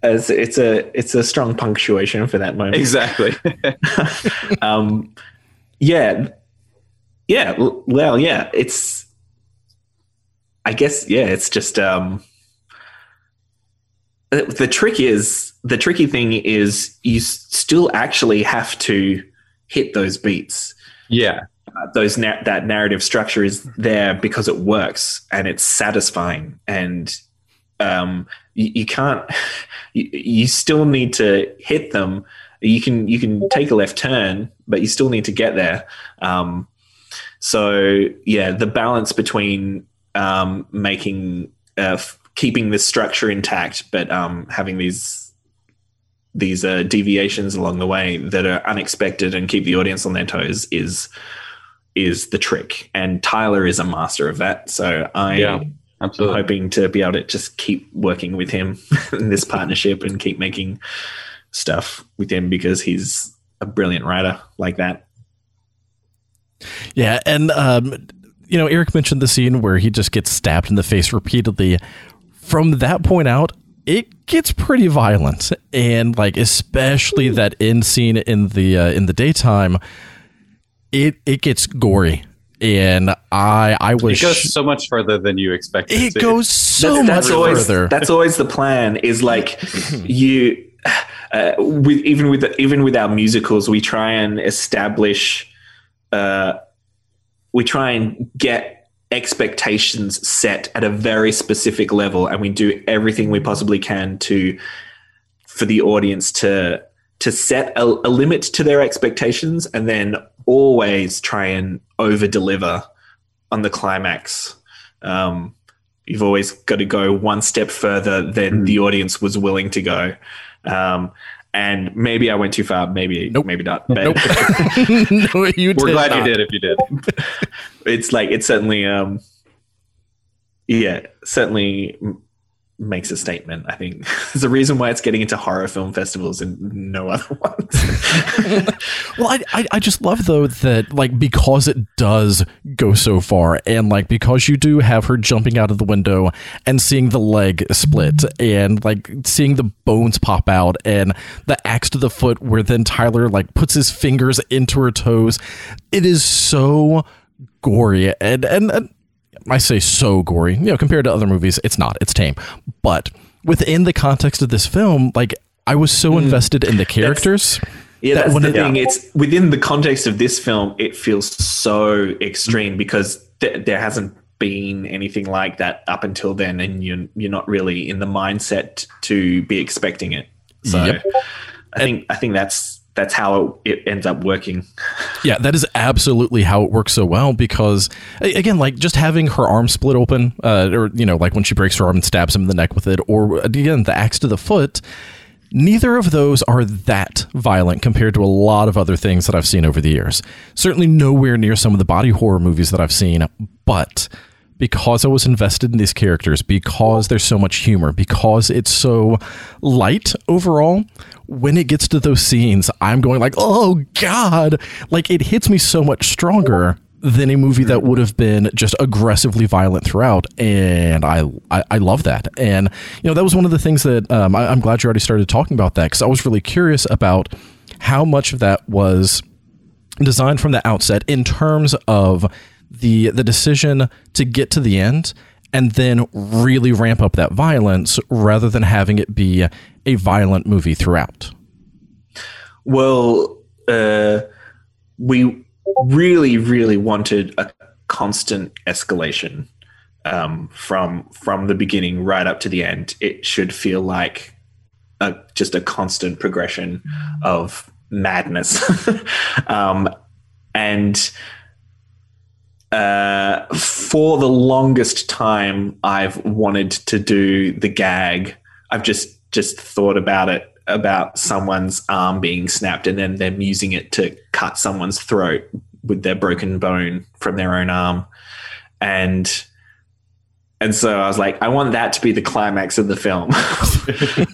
it's, it's a it's a strong punctuation for that moment. exactly um, yeah, yeah. Well, yeah. It's. I guess yeah. It's just um. The the trick is the tricky thing is you s- still actually have to hit those beats. yeah Uh, those na- that narrative structure is there because it works and it's satisfying and um, you, you can't you, you still need to hit them. You can you can take a left turn but you still need to get there. Um, so yeah the balance between um, making uh, f- keeping the structure intact but um, having these these uh, deviations along the way that are unexpected and keep the audience on their toes is is the trick. And tyler is a master of that. So i Yeah, am hoping to be able to just keep working with him in this partnership and keep making stuff with him because he's a brilliant writer like that Yeah, and um, you know, Eric mentioned the scene where he just gets stabbed in the face repeatedly. From that point out, it gets pretty violent, and like especially that end scene in the uh, in the daytime, it it gets gory. And I I was It goes so much further than you expected. it to. goes so that's, much that's always further. that's always the plan. Is like you uh, with even with even with our musicals, we try and establish. Uh, we try and get expectations set at a very specific level, and we do everything we possibly can to for the audience to to set a, a limit to their expectations, and then always try and over deliver on the climax. Um, you've always got to go one step further than the audience was willing to go. Um, and maybe I went too far. Maybe, Nope. maybe not. But Nope. no, you We're glad not. you did if you did. it's like it's certainly, um, yeah, certainly makes a statement. I think there's a reason why it's getting into horror film festivals and no other ones. Well, I, I I just love though that like because it does go so far, and like because you do have her jumping out of the window and seeing the leg split, and like seeing the bones pop out, and the axe to the foot, where then Tyler like puts his fingers into her toes. It is so gory, and and. and I say so gory. You know, compared to other movies, it's not. It's tame. But within the context of this film, like I was so hmm. invested in the characters. Yeah, That that's the it- thing. It's within the context of this film, it feels so extreme because th- there hasn't been anything like that up until then, and you're you're not really in the mindset to be expecting it. So, Yep. I think I think that's that's how it, ends up working. Yeah, that is absolutely how it works so well because again, like just having her arm split open, uh, or you know, like when she breaks her arm and stabs him in the neck with it, or again the axe to the foot. Neither of those are that violent compared to a lot of other things that I've seen over the years. Certainly nowhere near some of the body horror movies that I've seen, but because I was invested in these characters, because there's so much humor, because it's so light overall, when it gets to those scenes, I'm going like, "Oh god." Like it hits me so much stronger than a movie that would have been just aggressively violent throughout, and I I, I love that. And you know that was one of the things that um, I, I'm glad you already started talking about that because I was really curious about how much of that was designed from the outset in terms of the the decision to get to the end and then really ramp up that violence rather than having it be a violent movie throughout. Well, uh, we really, really wanted a constant escalation um, from from the beginning right up to the end. It should feel like a, just a constant progression of madness, um, and uh, for the longest time, I've wanted to do the gag. I've just just thought about it about someone's arm being snapped and then them using it to cut someone's throat with their broken bone from their own arm, and and so I was like, I want that to be the climax of the film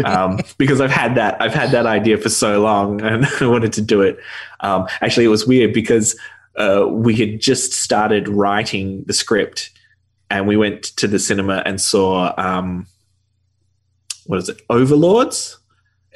um, because I've had that I've had that idea for so long and I wanted to do it. Um, actually, it was weird because uh, we had just started writing the script and we went to the cinema and saw um, what is it Overlords.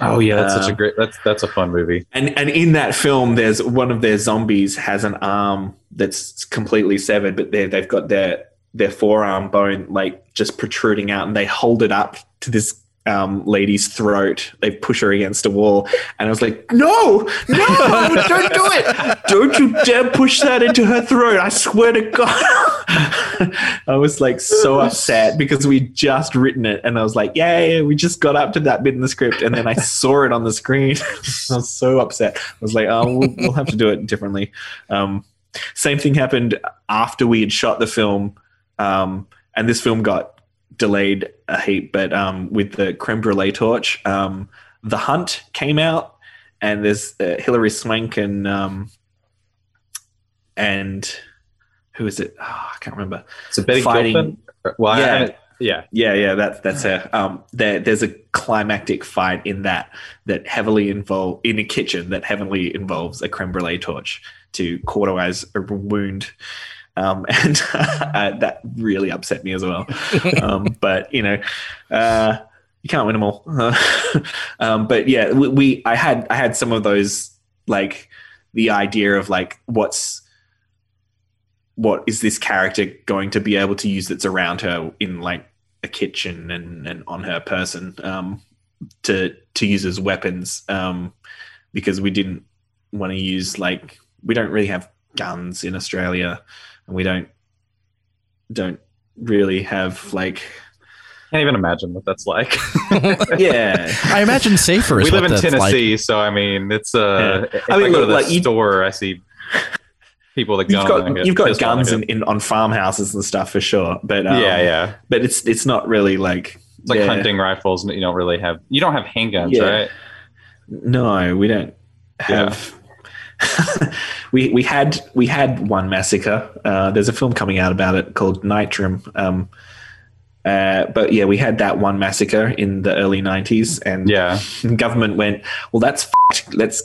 Oh yeah, that's such a Um, great. That's that's a fun movie. And and in that film, there's one of their zombies has an arm that's completely severed, but they they've got their their forearm bone like just protruding out, and they hold it up to this um, lady's throat. They push her against a wall, and I was like, "No, no, don't do it! Don't you dare push that into her throat! I swear to God!" I was like so upset because we just written it, and I was like, "Yay, we just got up to that bit in the script," and then I saw it on the screen. I was so upset. I was like, "Oh, we'll, we'll have to do it differently." Um, same thing happened after we had shot the film, um, and this film got delayed a heap. But um, with the creme brulee torch, um, The Hunt came out, and there's uh, Hilary Swank and um, and who is it? Oh, I can't remember. So Betty fighting- Gilpin. Well, Yeah. yeah. Yeah, yeah, that's that's her. Um, there, there's a climactic fight in that that heavily involve in a kitchen that heavily involves a creme brulee torch to cauterize a wound, um, and uh, that really upset me as well. um, but you know, uh, you can't win them all. um, but yeah, we, we I had I had some of those like the idea of like what's what is this character going to be able to use that's around her in like a kitchen and, and on her person um, to to use as weapons um, because we didn't want to use like we don't really have guns in Australia and we don't don't really have like Can't even imagine what that's like. yeah I imagine safer is we live what in that's Tennessee, so I mean, it's uh. Yeah. If I I, mean, go look, to the like, you- store, I see people that you've got you've got guns in, in on farmhouses and stuff for sure but um, yeah, yeah. but it's it's not really like It's like yeah. hunting rifles. and You don't really have. You don't have handguns, Yeah. right? No, we don't have. we we had we had one massacre. Uh, there's a film coming out about it called Nitram. Um, uh, but yeah, we had that one massacre in the early '90s, and Yeah. the government went, "Well, that's f***ed. let's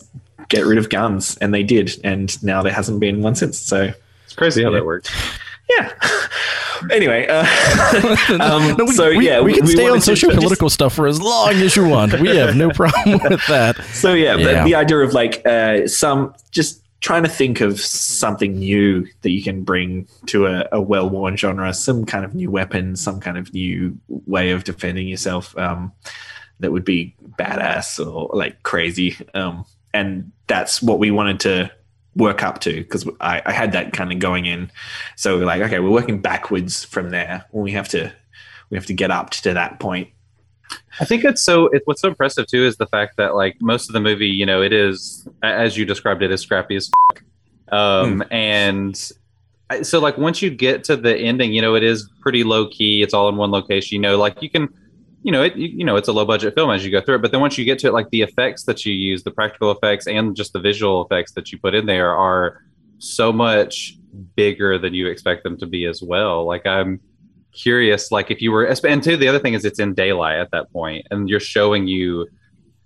get rid of guns," and they did, and now there hasn't been one since. So It's crazy how Yeah. that worked. yeah. Anyway, uh, um, No, we, so we, yeah, we can stay on social just- political stuff for as long as you want. We have no problem with that. So yeah, Yeah. The, the idea of like uh, some just trying to think of something new that you can bring to a, a well-worn genre, some kind of new weapon, some kind of new way of defending yourself um, that would be badass or like crazy. Um, and that's what we wanted to work up to because I, I had that kind of going in. So we're like, okay, we're working backwards from there. When we have to, we have to get up to that point. I think it's so. It, what's so impressive too is the fact that like most of the movie, you know, it is as you described it, is scrappy as f- um, and I- so like once you get to the ending, you know, it is pretty low key. It's all in one location. You know, like you can, you know, it you, you know, it's a low budget film as you go through it. But then once you get to it, like the effects that you use, the practical effects, and just the visual effects that you put in there are so much bigger than you expect them to be as well. Like I'm curious like if you were and two the other thing is it's in daylight at that point and you're showing you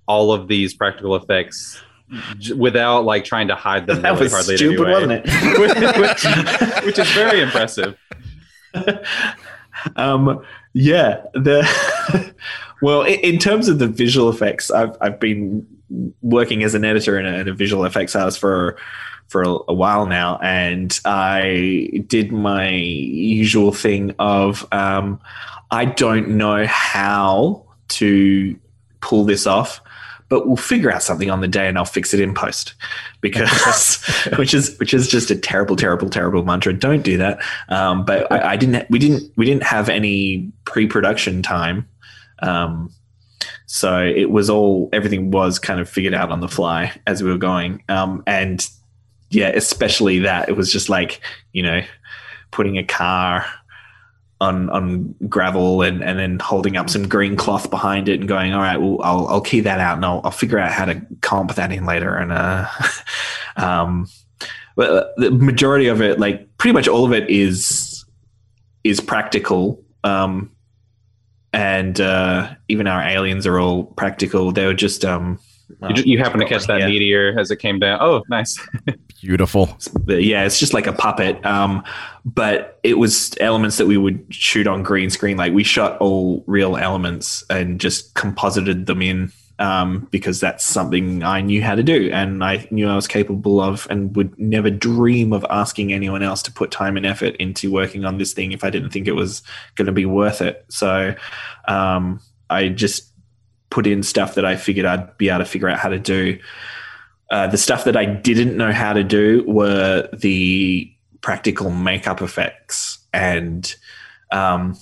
all of these practical effects without like trying to hide them That really was hardly stupid, any way. wasn't it? which, which is very impressive um, yeah, the well, in, in terms of the visual effects, I've I've been working as an editor and a, a visual effects artist for for a, a while now, and I did my usual thing of um, I don't know how to pull this off. But we'll figure out something on the day, and I'll fix it in post, because which is which is just a terrible, terrible, terrible mantra. Don't do that. Um, but I, I didn't. We didn't. We didn't have any pre-production time, um, so it was all. Everything was kind of figured out on the fly as we were going. Um, and yeah, especially that it was just like you know, putting a car on on gravel and and then holding up some green cloth behind it and going, all right, well, I'll I'll key that out and I'll I'll figure out how to comp that in later and uh, um, well, the majority of it, like pretty much all of it, is is practical. Um, and uh, even our aliens are all practical. They were just um, you, ju- you happen to catch that yeah. meteor as it came down oh nice Beautiful. Yeah, it's just like a puppet. Um, but it was elements that we would shoot on green screen. Like we shot all real elements and just composited them in um, because that's something I knew how to do and I knew I was capable of and would never dream of asking anyone else to put time and effort into working on this thing if I didn't think it was going to be worth it. So um, I just put in stuff that I figured I'd be able to figure out how to do. Uh, the stuff that I didn't know how to do were the practical makeup effects. And um,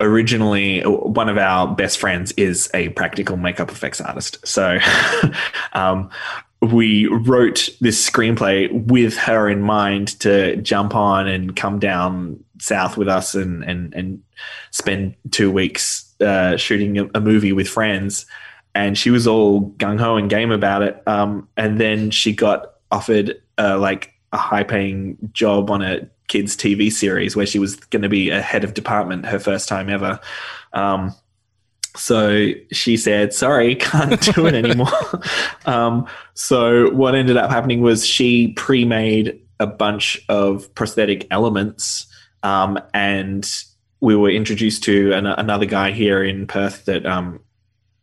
originally, one of our best friends is a practical makeup effects artist. So um, we wrote this screenplay with her in mind to jump on and come down south with us and, and, and spend two weeks uh, shooting a, a movie with friends and she was all gung ho and game about it. Um, and then she got offered uh, like a high paying job on a kids TV series where she was going to be a head of department her first time ever. Um, so she said, "Sorry, can't do it anymore." um, so what ended up happening was she pre-made a bunch of prosthetic elements, um, and we were introduced to an, another guy here in Perth that um,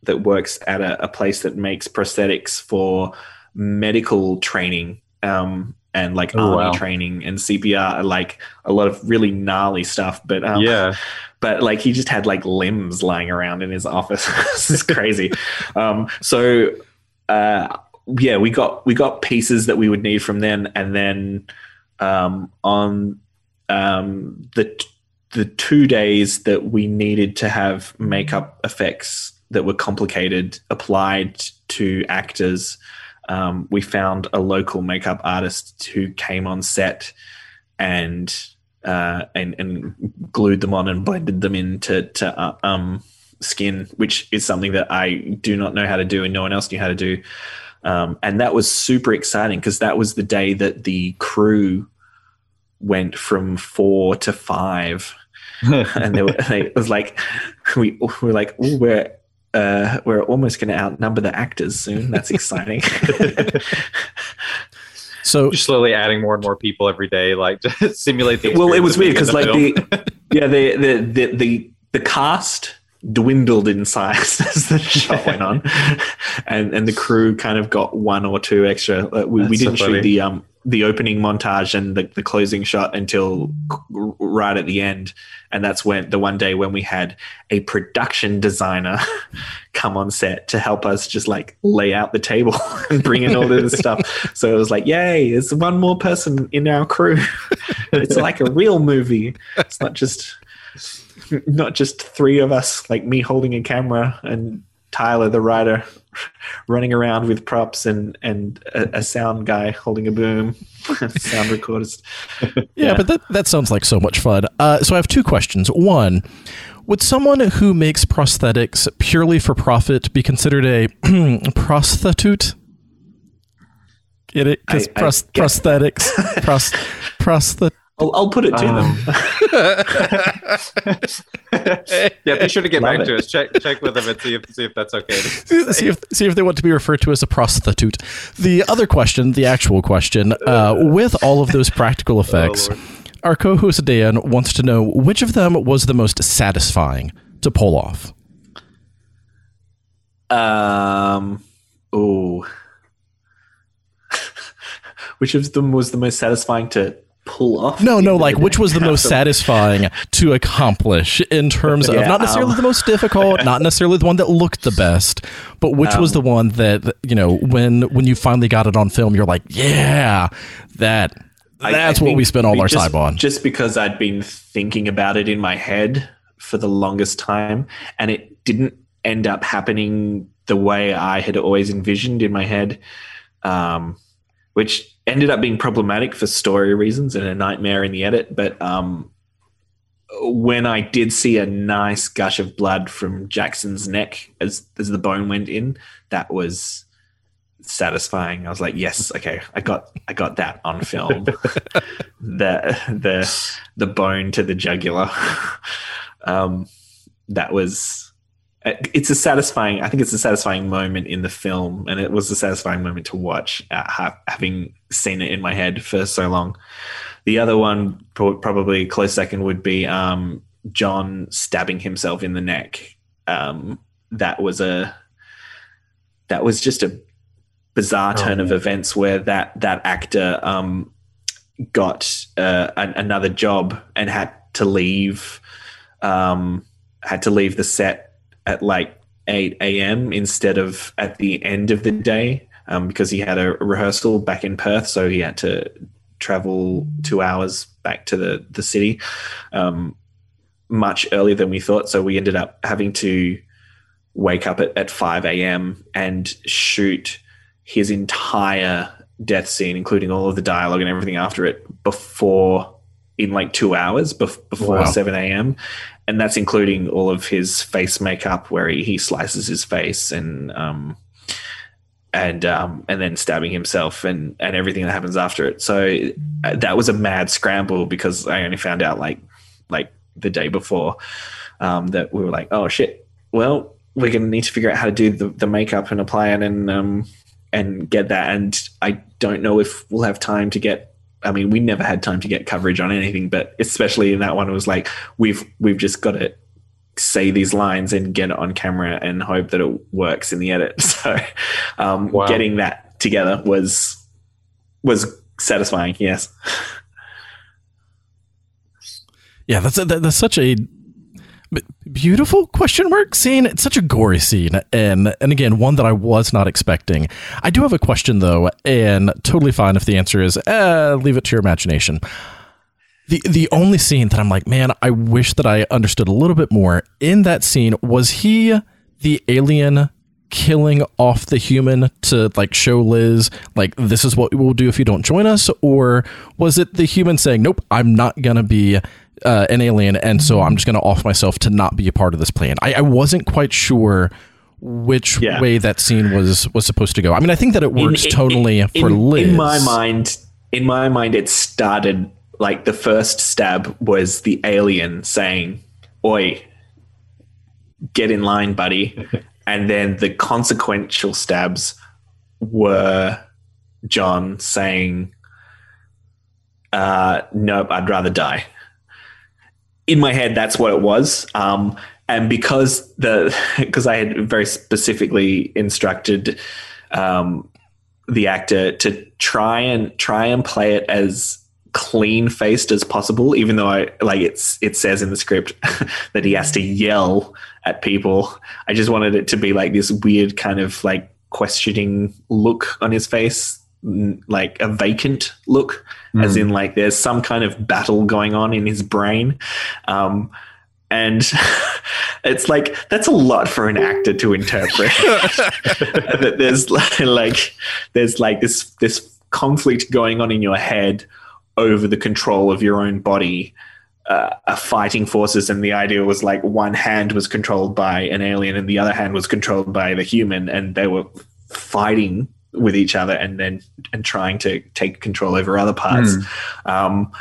that works at a, a place that makes prosthetics for medical training. Um, and like Oh, army wow. training and CPR, like a lot of really gnarly stuff. But um, yeah. but like he just had like limbs lying around in his office. this is crazy. um, so uh, yeah, we got we got pieces that we would need from then, and then um, on um, the the two days that we needed to have makeup effects that were complicated applied to actors. Um, we found a local makeup artist who came on set and uh, and and glued them on and blended them into to uh, um, skin, which is something that I do not know how to do and no one else knew how to do. Um, and that was super exciting because that was the day that the crew went from four to five, and they were, they, it was like we, we were like, oh, we're uh, we're almost going to outnumber the actors soon. That's exciting. So Just slowly adding more and more people every day, like to simulate the. well, it was weird because like being the yeah the the the the, the cast dwindled in size as the show went on, and and the crew kind of got one or two extra. Uh, we, we didn't funny. shoot the um the opening montage and the, the closing shot until right at the end, and that's when the one day when we had a production designer come on set to help us just like lay out the table and bring in all this stuff. So it was like, yay, there's one more person in our crew. it's like a real movie. It's not just not just three of us, like me holding a camera and Tyler the writer running around with props and and a, a sound guy holding a boom, sound recorders. Yeah, Yeah. but that, that sounds like so much fun. Uh, so I have two questions. One, would someone who makes prosthetics purely for profit be considered a prostitute? Get it? Because pros- prosthetics, pros, prosthet. I'll, I'll put it to Um, them. yeah, be sure to get Love back it. to us. Check check with them and see if see if that's okay. see if see if they want to be referred to as a prostitute. The other question, the actual question, uh, with all of those practical effects, Lord. our co-host Dan wants to know which of them was the most satisfying to pull off. Um. Oh. Which of them was the most satisfying to pull off? No, no, like which was the most satisfying to accomplish in terms of Yeah, not necessarily um, the most difficult, not necessarily the one that looked the best, but which was Um, the one that you know when when you finally got it on film, you're like, yeah, that that's I what we spent all our just, time on. Just because I'd been thinking about it in my head for the longest time, and it didn't end up happening the way I had always envisioned in my head, um, which ended up being problematic for story reasons and a nightmare in the edit. But um, when I did see a nice gush of blood from Jackson's neck as as the bone went in, that was satisfying. I was like, yes, okay, I got I got that on film. the the the bone to the jugular. um, that was it's a satisfying. I think it's a satisfying moment in the film, and it was a satisfying moment to watch, uh, ha- having seen it in my head for so long. The other one, pro- probably close second, would be um, John stabbing himself in the neck. Um, that was a that was just a bizarre Oh, turn of events where that that actor um, got uh, an, another job and had to leave um, had to leave the set at like 8 a.m. instead of at the end of the day um, because he had a rehearsal back in Perth, so he had to travel two hours back to the the city um, much earlier than we thought. So we ended up having to wake up at, at 5 a.m. and shoot his entire death scene, including all of the dialogue and everything after it, before in like two hours bef- before Wow. 7 a.m. And that's including all of his face makeup where he, he slices his face and um and um and then stabbing himself and and everything that happens after it. So uh, that was a mad scramble because I only found out like like the day before um that we were like, oh shit, well, we're gonna need to figure out how to do the, the makeup and apply it and um and get that. And I don't know if we'll have time to get. I mean, we never had time to get coverage on anything, but especially in that one, it was like we've we've just got to say these lines and get it on camera and hope that it works in the edit. So, um, Wow. getting that together was was satisfying. Yes. Yeah, that's a, that's such a b- beautiful question mark scene. It's such a gory scene, and and again, one that I was not expecting. I do have a question though, and totally fine if the answer is eh, leave it to your imagination. The the only scene that I'm like, man, I wish that I understood a little bit more in that scene was he the alien killing off the human to like show Liz like this is what we will do if you don't join us or was it the human saying nope I'm not gonna be uh, an alien and so I'm just gonna off myself to not be a part of this plan I, I wasn't quite sure which Yeah. way that scene was was supposed to go I mean I think that it works In- in- totally in, for Liz In my mind, in my mind, it started like the first stab was the alien saying, "Oi, get in line, buddy," and then the consequential stabs were John saying, uh, "Nope, I'd rather die." In my head, that's what it was. Um, and because the because I had very specifically instructed um, the actor to try and try and play it as clean faced as possible even though I like it's it says in the script that he has to yell at people I just wanted it to be like this weird kind of like questioning look on his face like a vacant look as in like there's some kind of battle going on in his brain. Um and it's like that's a lot for an actor to interpret. That there's like, there's like this this conflict going on in your head over the control of your own body uh, fighting forces and the idea was like one hand was controlled by an alien and the other hand was controlled by the human and they were fighting with each other and then and trying to take control over other parts. Um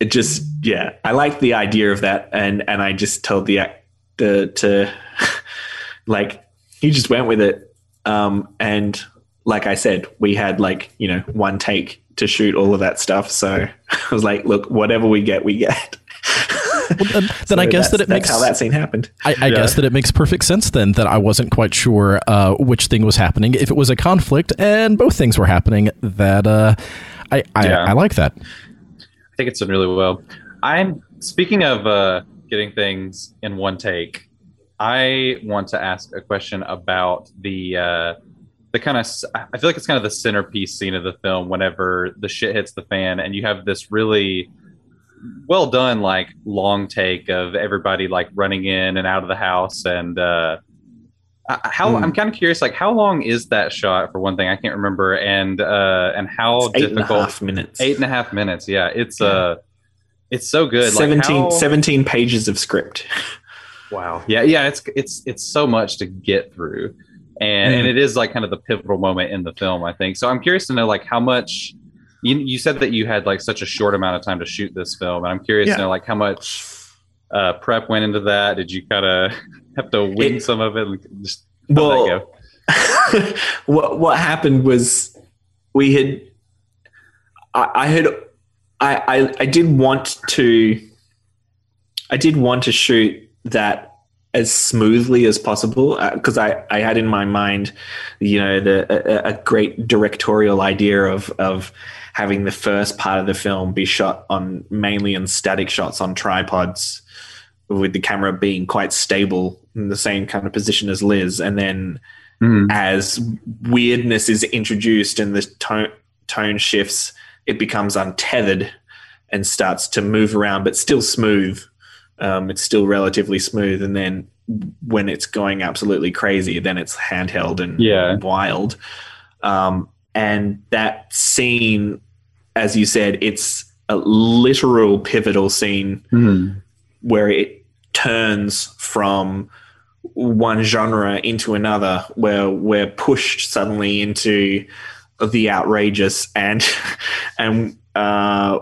it just yeah i like the idea of that. And and i just told the actor to like he just went with it. Um and like i said we had like you know one take to shoot all of that stuff. So i was like look whatever we get we get then, then I guess that that's- it makes that's how that scene happened I, I Yeah. guess that it makes perfect sense then that I wasn't quite sure uh, which thing was happening. If it was a conflict and both things were happening, that uh, I, I, Yeah. I like that. I think it's done really well. I'm speaking of uh, getting things in one take. I want to ask a question about the uh, the kind of. I feel like it's kind of the centerpiece scene of the film. Whenever the shit hits the fan, and you have this really well done, like long take of everybody like running in and out of the house, and uh, how Hmm. I'm kind of curious, like how long is that shot for one thing? I can't remember, and uh, and how It's eight and a difficult half minutes. Eight and a half minutes yeah. It's uh it's so good. 17, like how, 17 pages of script. Wow. Yeah yeah it's it's it's so much to get through. And and Mm. it is like kind of the pivotal moment in the film i think. So i'm curious to know like how much you, you said that you had like such a short amount of time to shoot this film and i'm curious Yeah. to know like how much uh prep went into that did you kind of have to wing It- some of it just well go? what what happened was we had I, I had I, I I did want to I did want to shoot that as smoothly as possible because I, I had in my mind you know the a, a great directorial idea of of having the first part of the film be shot on mainly on static shots on tripods with the camera being quite stable in the same kind of position as Liz and then Mhm. as weirdness is introduced and the tone tone shifts, it becomes untethered and starts to move around, but still smooth. Um, it's still relatively smooth, and then when it's going absolutely crazy, then it's handheld and Yeah. wild. Um, and that scene, as you said, it's a literal pivotal scene Mhm. where it turns from one genre into another where we're pushed suddenly into the outrageous and and uh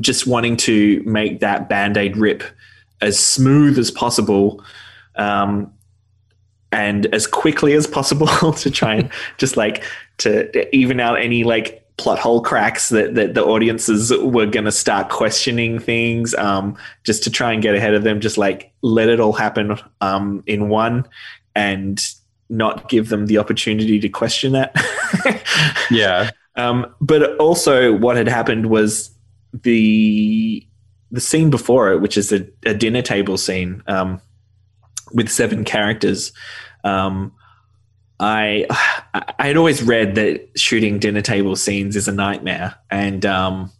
just wanting to make that band-aid rip as smooth as possible um and as quickly as possible to try and just like to even out any like plot hole cracks that, that the audiences were going to start questioning things um, just to try and get ahead of them just like let it all happen um, in one and not give them the opportunity to question that yeah Um, but also, what had happened was the the scene before it, which is a, a dinner table scene um, with seven characters. Um, I I had always read that shooting dinner table scenes is a nightmare, and um,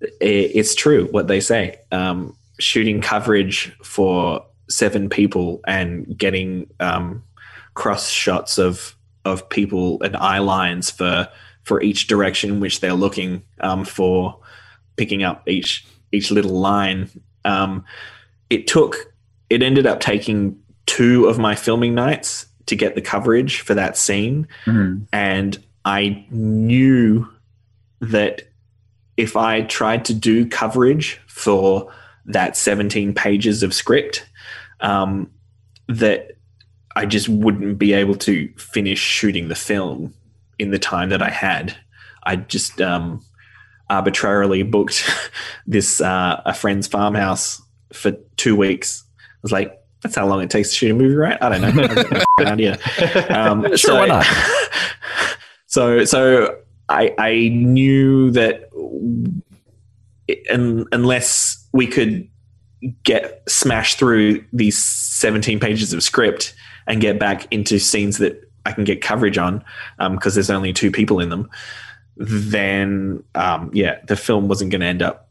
it, it's true what they say. Um, shooting coverage for seven people and getting um, cross shots of of people and eye lines for for each direction in which they're looking um, for picking up each each little line. Um, it took it ended up taking two of my filming nights to get the coverage for that scene, Mhm. and I knew that if I tried to do coverage for that 17 pages of script, um, that I just wouldn't be able to finish shooting the film in the time that I had. I just um, arbitrarily booked this uh, a friend's farmhouse for two weeks. I was like, that's how long it takes to shoot a movie, right? I don't know. No idea. Um, Sure, so- why not? so, so I I knew that un, unless we could get smashed through these 17 pages of script and get back into scenes that I can get coverage on because there's only two people in them, then um, yeah, the film wasn't going to end up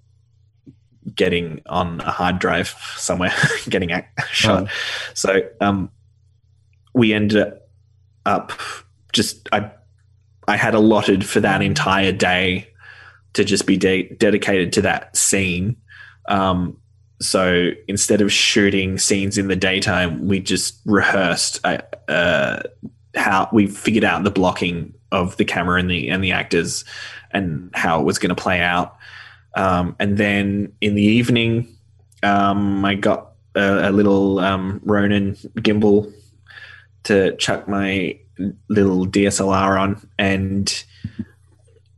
getting on a hard drive somewhere, getting a- shot. So um, we ended up just I I had allotted for that entire day to just be de- dedicated to that scene. Um, so instead of shooting scenes in the daytime, we just rehearsed uh, uh, how we figured out the blocking of the camera and the and the actors and how it was going to play out. Um, and then in the evening, um, I got a, a little um, Ronin gimbal to chuck my little DSLR on and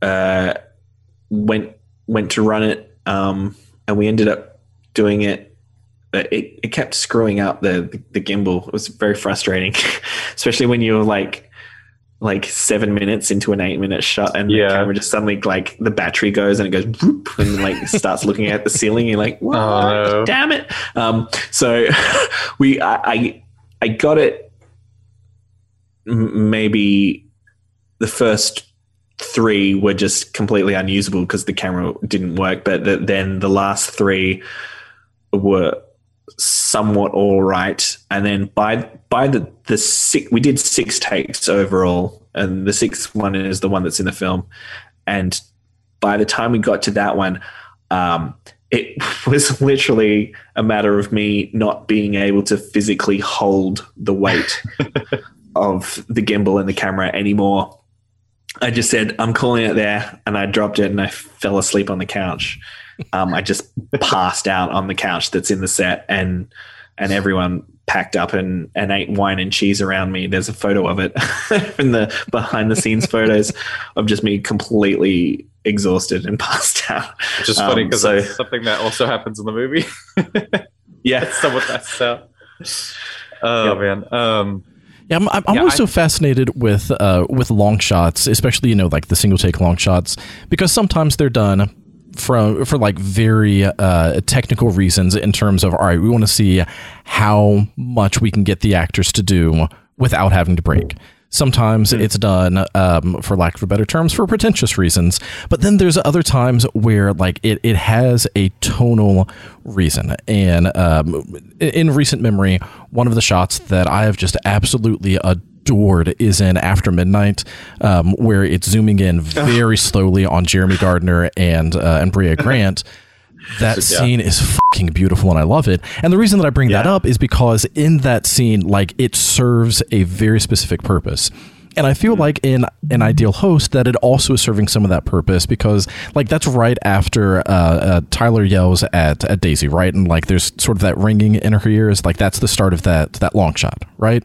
uh, went went to run it, um, and we ended up doing it. It, it kept screwing up the, the the gimbal. It was very frustrating, especially when you were like like seven minutes into an eight minute shot and Yeah. the camera just suddenly like the battery goes and it goes whoop, and like starts looking at the ceiling. You're like, what? Oh, damn it! Um, so we I, I I got it m- maybe the first three were just completely unusable because the camera didn't work but the, then the last three were somewhat all right and then by by the the six we did six takes overall and the sixth one is the one that's in the film and by the time we got to that one um it was literally a matter of me not being able to physically hold the weight of the gimbal and the camera anymore. I just said, I'm calling it there. And I dropped it and I fell asleep on the couch. Um, I just passed out on the couch that's in the set and and everyone packed up and, and ate wine and cheese around me. There's a photo of it in the behind the scenes photos of just me completely exhausted and passed out. Which is funny Um, because so- that's something that also happens in the movie. Yeah. Someone passes out. Oh Yep. man. Um, Yeah, I'm, I'm Yeah, always I- so fascinated with uh, with long shots, especially you know like the single take long shots, because sometimes they're done from for like very uh, technical reasons in terms of all right, we want to see how much we can get the actors to do without having to break. Sometimes it's done, um, for lack of a better terms, for pretentious reasons. But then there's other times where like it, it has a tonal reason. And um, in- in recent memory, one of the shots that I have just absolutely adored is in After Midnight, um, where it's zooming in very slowly on Jeremy Gardner and uh, and Brea Grant. That Yeah. scene is fucking beautiful and I love it. And the reason that I bring that up is because in that scene, like it serves a very specific purpose. And I feel like in an ideal host that it also is serving some of that purpose because like that's right after uh, uh, Tyler yells at, at Daisy, right? And like there's sort of that ringing in her ears, like that's the start of that that long shot, right?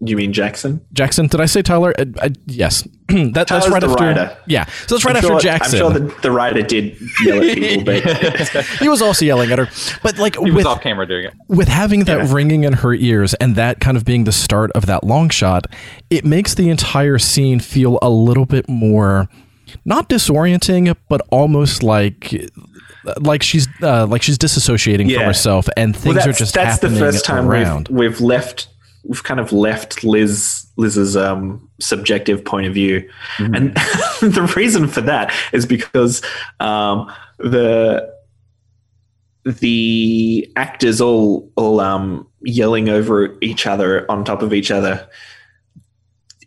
You mean Jackson? Jackson, did I say Tyler? Uh, uh, yes, that, that's right the after. writer. Yeah, so that's right I'm after sure, Jackson. I'm sure the, the writer did yell at people, but he was also yelling at her, but like He was with off camera doing it. with having that Yeah. ringing in her ears and that kind of being the start of that long shot, it makes the entire scene feel a little bit more not disorienting, but almost like like she's uh, like she's disassociating from herself and things that's, are just that's the happening first time around. we've we've left we've kind of left Liz Liz's um, subjective point of view, and the reason for that is because um, the the actors all all um, yelling over each other on top of each other.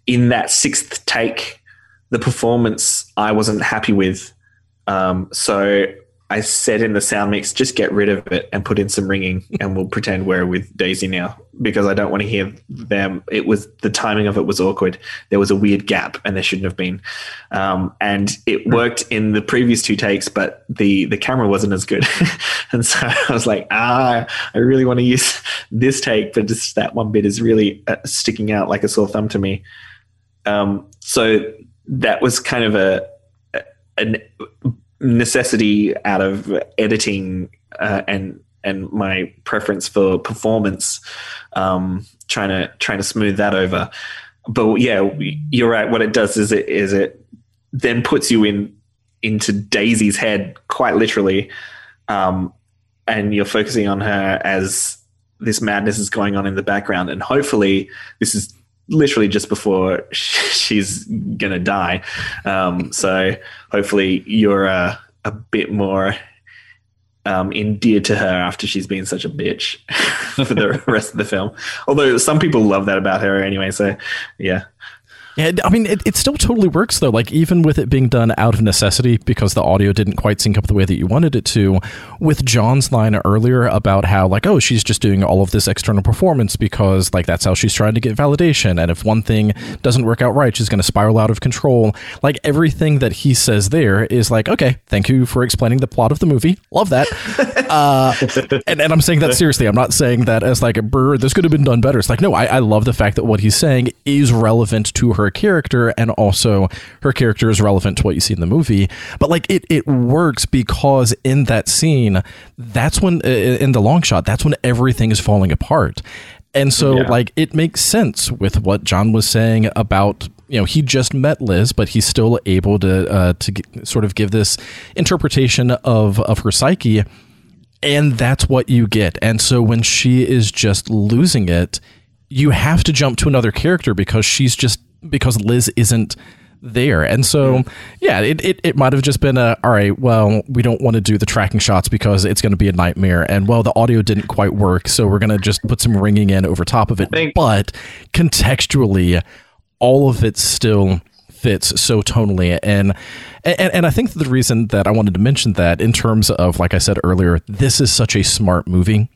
In that sixth take the performance i wasn't happy with. Um, so i said in the sound mix just get rid of it and put in some ringing and we'll pretend we're with daisy now because i don't want to hear them. It was the timing of it was awkward. There was a weird gap and there shouldn't have been. Um, and it worked in the previous two takes but the the camera wasn't as good. And so i was like ah i really want to use this take but just that one bit is really uh, sticking out like a sore thumb to me. Um, so that was kind of a, a a necessity out of editing uh, and and my preference for performance um, trying to trying to smooth that over. But yeah you're right. What it does is it is it then puts you in into Daisy's head quite literally. Um, and you're focusing on her as this madness is going on in the background. And hopefully this is literally just before she's gonna die. Um, so hopefully you're uh, a bit more um, endeared to her after she's been such a bitch for the rest of the film. Although some people love that about her anyway so yeah Yeah, I mean, it, it still totally works though. Like even with it being done out of necessity because the audio didn't quite sync up the way that you wanted it to. With John's line earlier about how like, oh, she's just doing all of this external performance because like that's how she's trying to get validation, and if one thing doesn't work out right, she's going to spiral out of control. Like everything that he says there is like, okay, thank you for explaining the plot of the movie. Love that. uh, and, and I'm saying that seriously. I'm not saying that as like a brr, this could have been done better. It's like, no, I, I love the fact that what he's saying is relevant to her character and also her character is relevant to what you see in the movie. But like it, it works because in that scene, that's when, in the long shot, that's when everything is falling apart. And so, Yeah. like, it makes sense with what John was saying about you know he just met Liz, but he's still able to uh, to g- sort of give this interpretation of of her psyche, and that's what you get. And so when she is just losing it, you have to jump to another character because she's just because Liz isn't there. And so mm-hmm. yeah, it, it, it might have just been a all right, well, we don't want to do the tracking shots because it's gonna be a nightmare. And well the audio didn't quite work, so we're gonna just put some ringing in over top of it. Think- but contextually, all of it still fits so tonally and, and and I think the reason that I wanted to mention that in terms of like I said earlier this is such a smart movie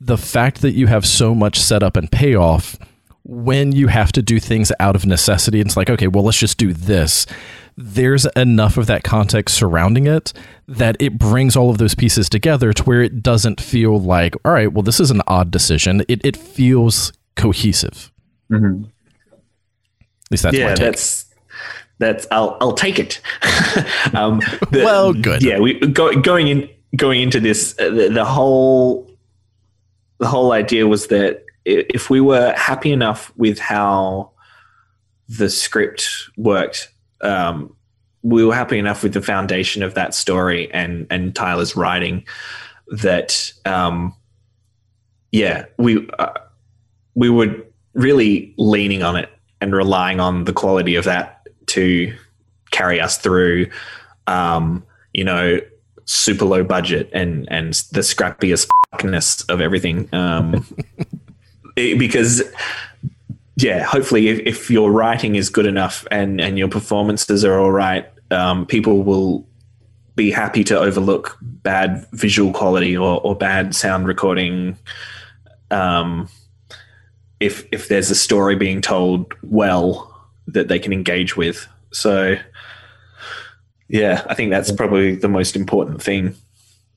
the fact that you have so much setup and payoff when you have to do things out of necessity it's like okay well let's just do this there's enough of that context surrounding it that it brings all of those pieces together to where it doesn't feel like all right well this is an odd decision it, it feels cohesive Mhm. at least that's my yeah, take. that's that's I'll I'll take it. um, the- Well, good. Yeah, we go, going in going into this uh, the, the whole the whole idea was that if we were happy enough with how the script worked, um, we were happy enough with the foundation of that story and and Tyler's writing that um, yeah we uh, we were really leaning on it and relying on the quality of that to carry us through um, you know super low budget and and the scrappiest fuckness of everything. Um, because yeah hopefully if, if your writing is good enough and and your performances are all right um, people will be happy to overlook bad visual quality or, or bad sound recording um, if if there's a story being told well that they can engage with. So yeah, I think that's probably the most important thing.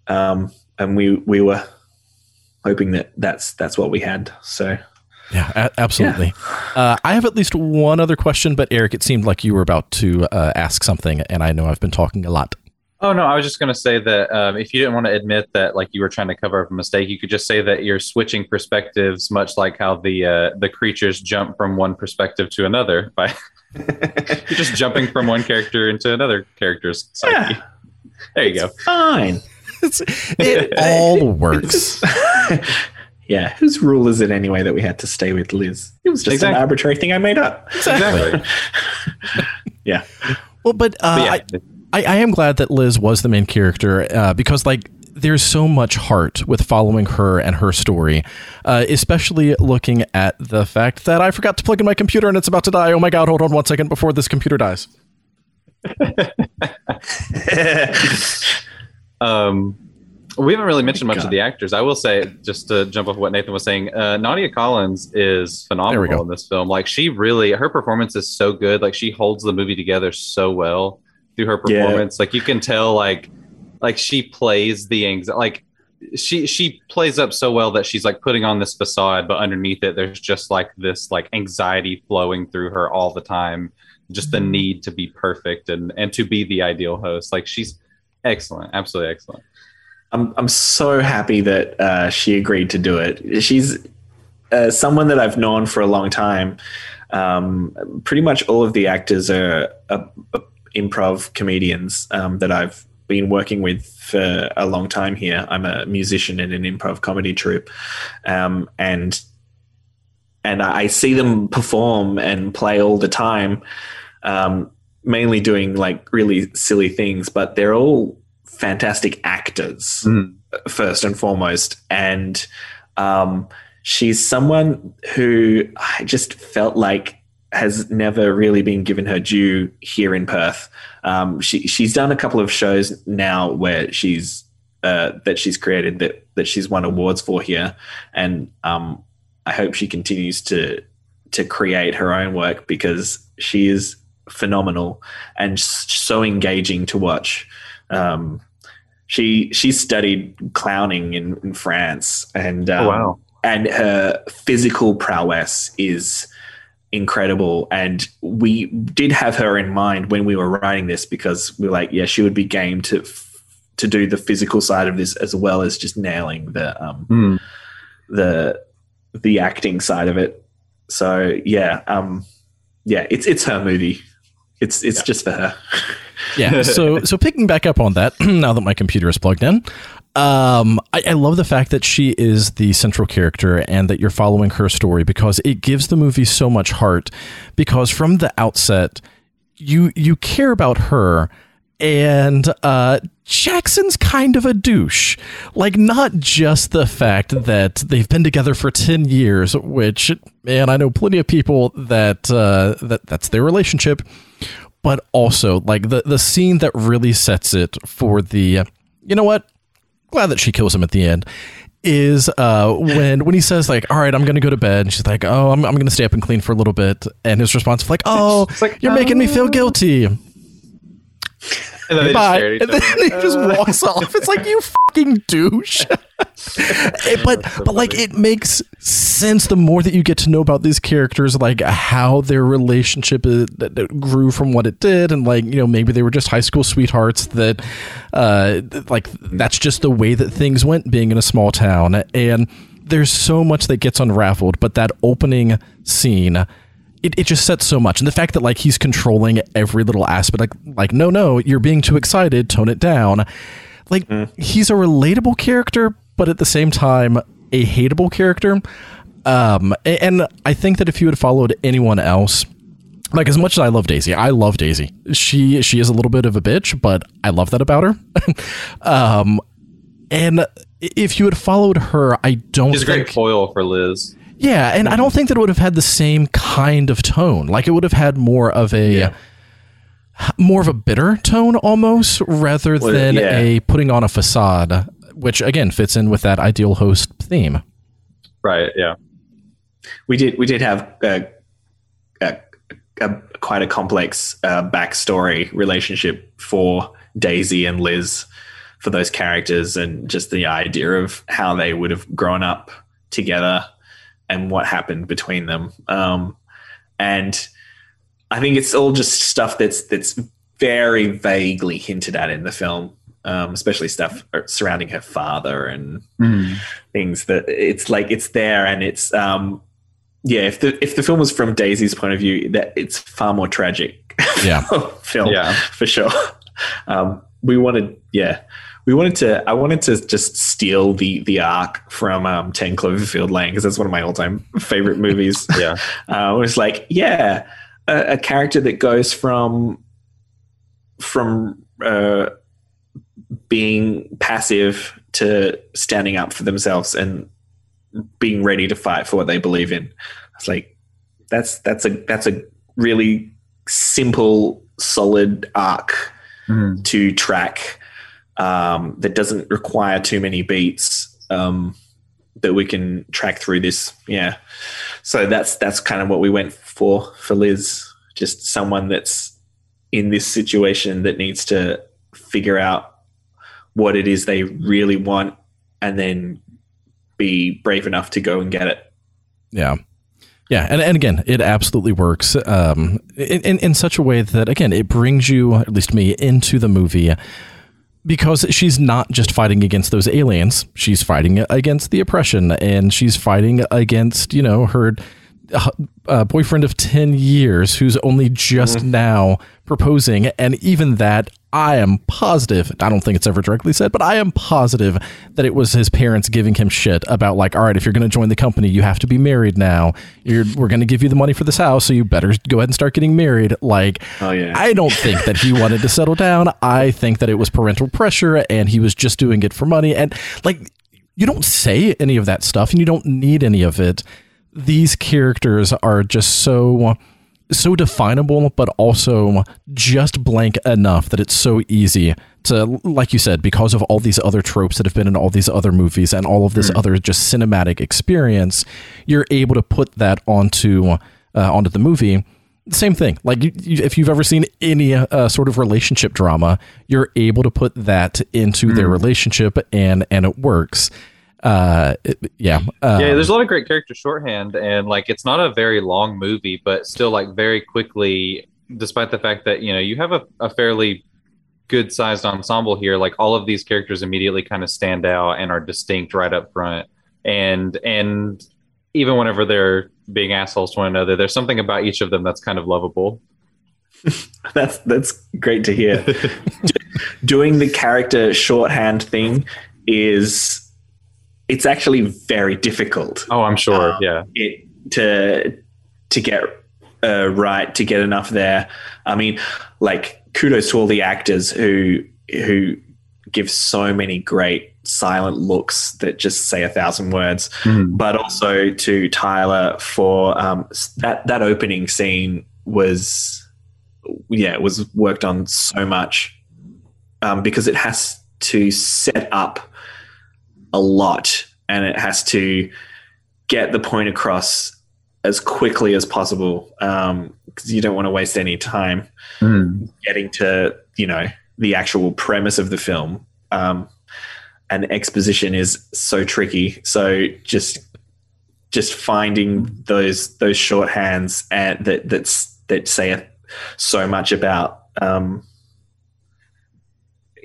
Um, and we we were hoping that that's that's what we had. So Yeah, a- absolutely. Uh, I have at least one other question, but Eric, it seemed like you were about to uh, ask something, and I know I've been talking a lot. Oh no, I was just going to say that um, if you didn't want to admit that like you were trying to cover up a mistake, you could just say that you're switching perspectives, much like how the uh, the creatures jump from one perspective to another by you're just jumping from one character into another character's psyche. Yeah. There you go. Fine. It all works. yeah, whose rule is it anyway that we had to stay with Liz? It was just Exactly. an arbitrary thing I made up. Exactly. Yeah. Well, but, uh, But yeah, I, I, I am glad that Liz was the main character uh, because, like, there's so much heart with following her and her story, uh, especially looking at the fact that I forgot to plug in my computer and it's about to die. Oh my god, hold on one second before this computer dies. Um, we haven't really mentioned much God. of the actors. I will say, just to jump off what Nathan was saying, uh, Nadia Collins is There we go. phenomenal in this film. Like she really, her performance is so good. Like she holds the movie together so well through her Yeah. performance. Like you can tell, like, like she plays the anxiety. Like she she plays up so well that she's like putting on this facade, but underneath it, there's just like this like anxiety flowing through her all the time. Just the need to be perfect and and to be the ideal host. Like she's excellent, absolutely excellent. I'm I'm so happy that uh, she agreed to do it. She's uh, someone that I've known for a long time. Um, pretty much all of the actors are, improv comedians um, that I've been working with for a long time here. I'm a musician in an improv comedy troupe, um, and and I see them perform and play all the time. Um, mainly doing like really silly things, but they're all fantastic actors Mm. first and foremost. And um, she's someone who I just felt like has never really been given her due here in Perth. Um, she she's done a couple of shows now where she's uh, that she's created that that she's won awards for here, and um, I hope she continues to to create her own work because she is phenomenal and so engaging to watch. Um, she she studied clowning in, in France, and um, Oh, wow. and her physical prowess is incredible. And we did have her in mind when we were writing this because we were like, yeah, she would be game to f- to do the physical side of this as well as just nailing the um, Mm. the the acting side of it. So yeah, um, yeah, it's it's her movie. It's it's just for her. Yeah. So so picking back up on that, now that my computer is plugged in, um, I, I love the fact that she is the central character and that you're following her story because it gives the movie so much heart. Because from the outset, you you care about her. And uh, Jackson's kind of a douche. Like, not just the fact that they've been together for 10 years, which, man, I know plenty of people that, uh, that that's their relationship but also like the the scene that really sets it for the you know what? Glad that she kills him at the end is uh when when he says like all right i'm gonna go to bed and she's like oh i'm, I'm gonna stay up and clean for a little bit and his response is like oh like, you're making me feel guilty And then they just bye. stare at each and then other. he just walks off. It's like you fucking douche. It- but so but like it makes sense the more that you get to know about these characters like how their relationship is, that, that grew from what it did. And like you know maybe they were just high school sweethearts that uh like that's just the way that things went being in a small town. And there's so much that gets unraveled but that opening scene it, it just sets so much and the fact that like he's controlling every little aspect like like no no you're being too excited tone it down like he's a relatable character but at the same time a hateable character um and i think that if you had followed anyone else like as much as I love Daisy, I love Daisy. She she is a little bit of a bitch, but I love that about her. um, and if you had followed her, I don't She's a great foil for Liz. Yeah, and I don't think that it would have had the same kind of tone. Like it would have had more of a Yeah. more of a bitter tone almost rather Well, than yeah. a putting on a facade, which again fits in with that ideal host theme. Right. Yeah. we did we did have a, a, a quite a complex uh, backstory relationship for Daisy and Liz for those characters and just the idea of how they would have grown up together and what happened between them. Um, and I think it's all just stuff that's that's very vaguely hinted at in the film, um, especially stuff surrounding her father and Mm. things that it's like it's there and it's um, yeah. If the if the film was from Daisy's point of view, that it's far more tragic. Yeah. film Yeah. for sure. Um, we wanted, yeah, we wanted to. I wanted to just steal the the arc from um, Ten Cloverfield Lane because that's one of my all time favorite movies. Yeah. uh, it was like, yeah, a, a character that goes from from uh, being passive to standing up for themselves and being ready to fight for what they believe in. It's like that's that's a that's a really simple, solid arc Mhm. to track um, that doesn't require too many beats um, that we can track through this. Yeah, so that's that's kind of what we went for for Liz. Just someone that's in this situation that needs to figure out what it is they really want, and then be brave enough to go and get it. Yeah. Yeah, and, and again, it absolutely works um, in, in in such a way that again it brings you, at least me, into the movie because she's not just fighting against those aliens; she's fighting against the oppression, and she's fighting against you know her uh, uh, boyfriend of ten years who's only just now proposing, and even that. I am positive, I don't think it's ever directly said, but I am positive that it was his parents giving him shit about, like, all right, if you're going to join the company, you have to be married now. You're, we're going to give you the money for this house, so you better go ahead and start getting married. Like, Oh, yeah. I don't think that he wanted to settle down. I think that it was parental pressure and he was just doing it for money. And, like, you don't say any of that stuff and you don't need any of it. These characters are just so so definable but also just blank enough that it's so easy to like you said because of all these other tropes that have been in all these other movies and all of this other just cinematic experience you're able to put that onto uh, onto the movie. Same thing like you, you, if you've ever seen any uh, sort of relationship drama you're able to put that into their relationship and and it works uh yeah uh, yeah, there's a lot of great character shorthand, and like it's not a very long movie, but still like very quickly, despite the fact that you know you have a, a fairly good sized ensemble here. Like all of these characters immediately kind of stand out and are distinct right up front, and and even whenever they're being assholes to one another, there's something about each of them that's kind of lovable. That's that's great to hear. Doing the character shorthand thing is it's actually very difficult. Oh, I'm sure. Um, yeah. It to to get uh, right to get enough there. I mean, like kudos to all the actors who who give so many great silent looks that just say a thousand words Mhm. but also to Tyler for um, that that opening scene was yeah it was worked on so much um, because it has to set up a lot and it has to get the point across as quickly as possible because you don't want to waste any time Mhm. getting to you know the actual premise of the film um, and exposition is so tricky so just just finding those those shorthands and that that's that say so much about um,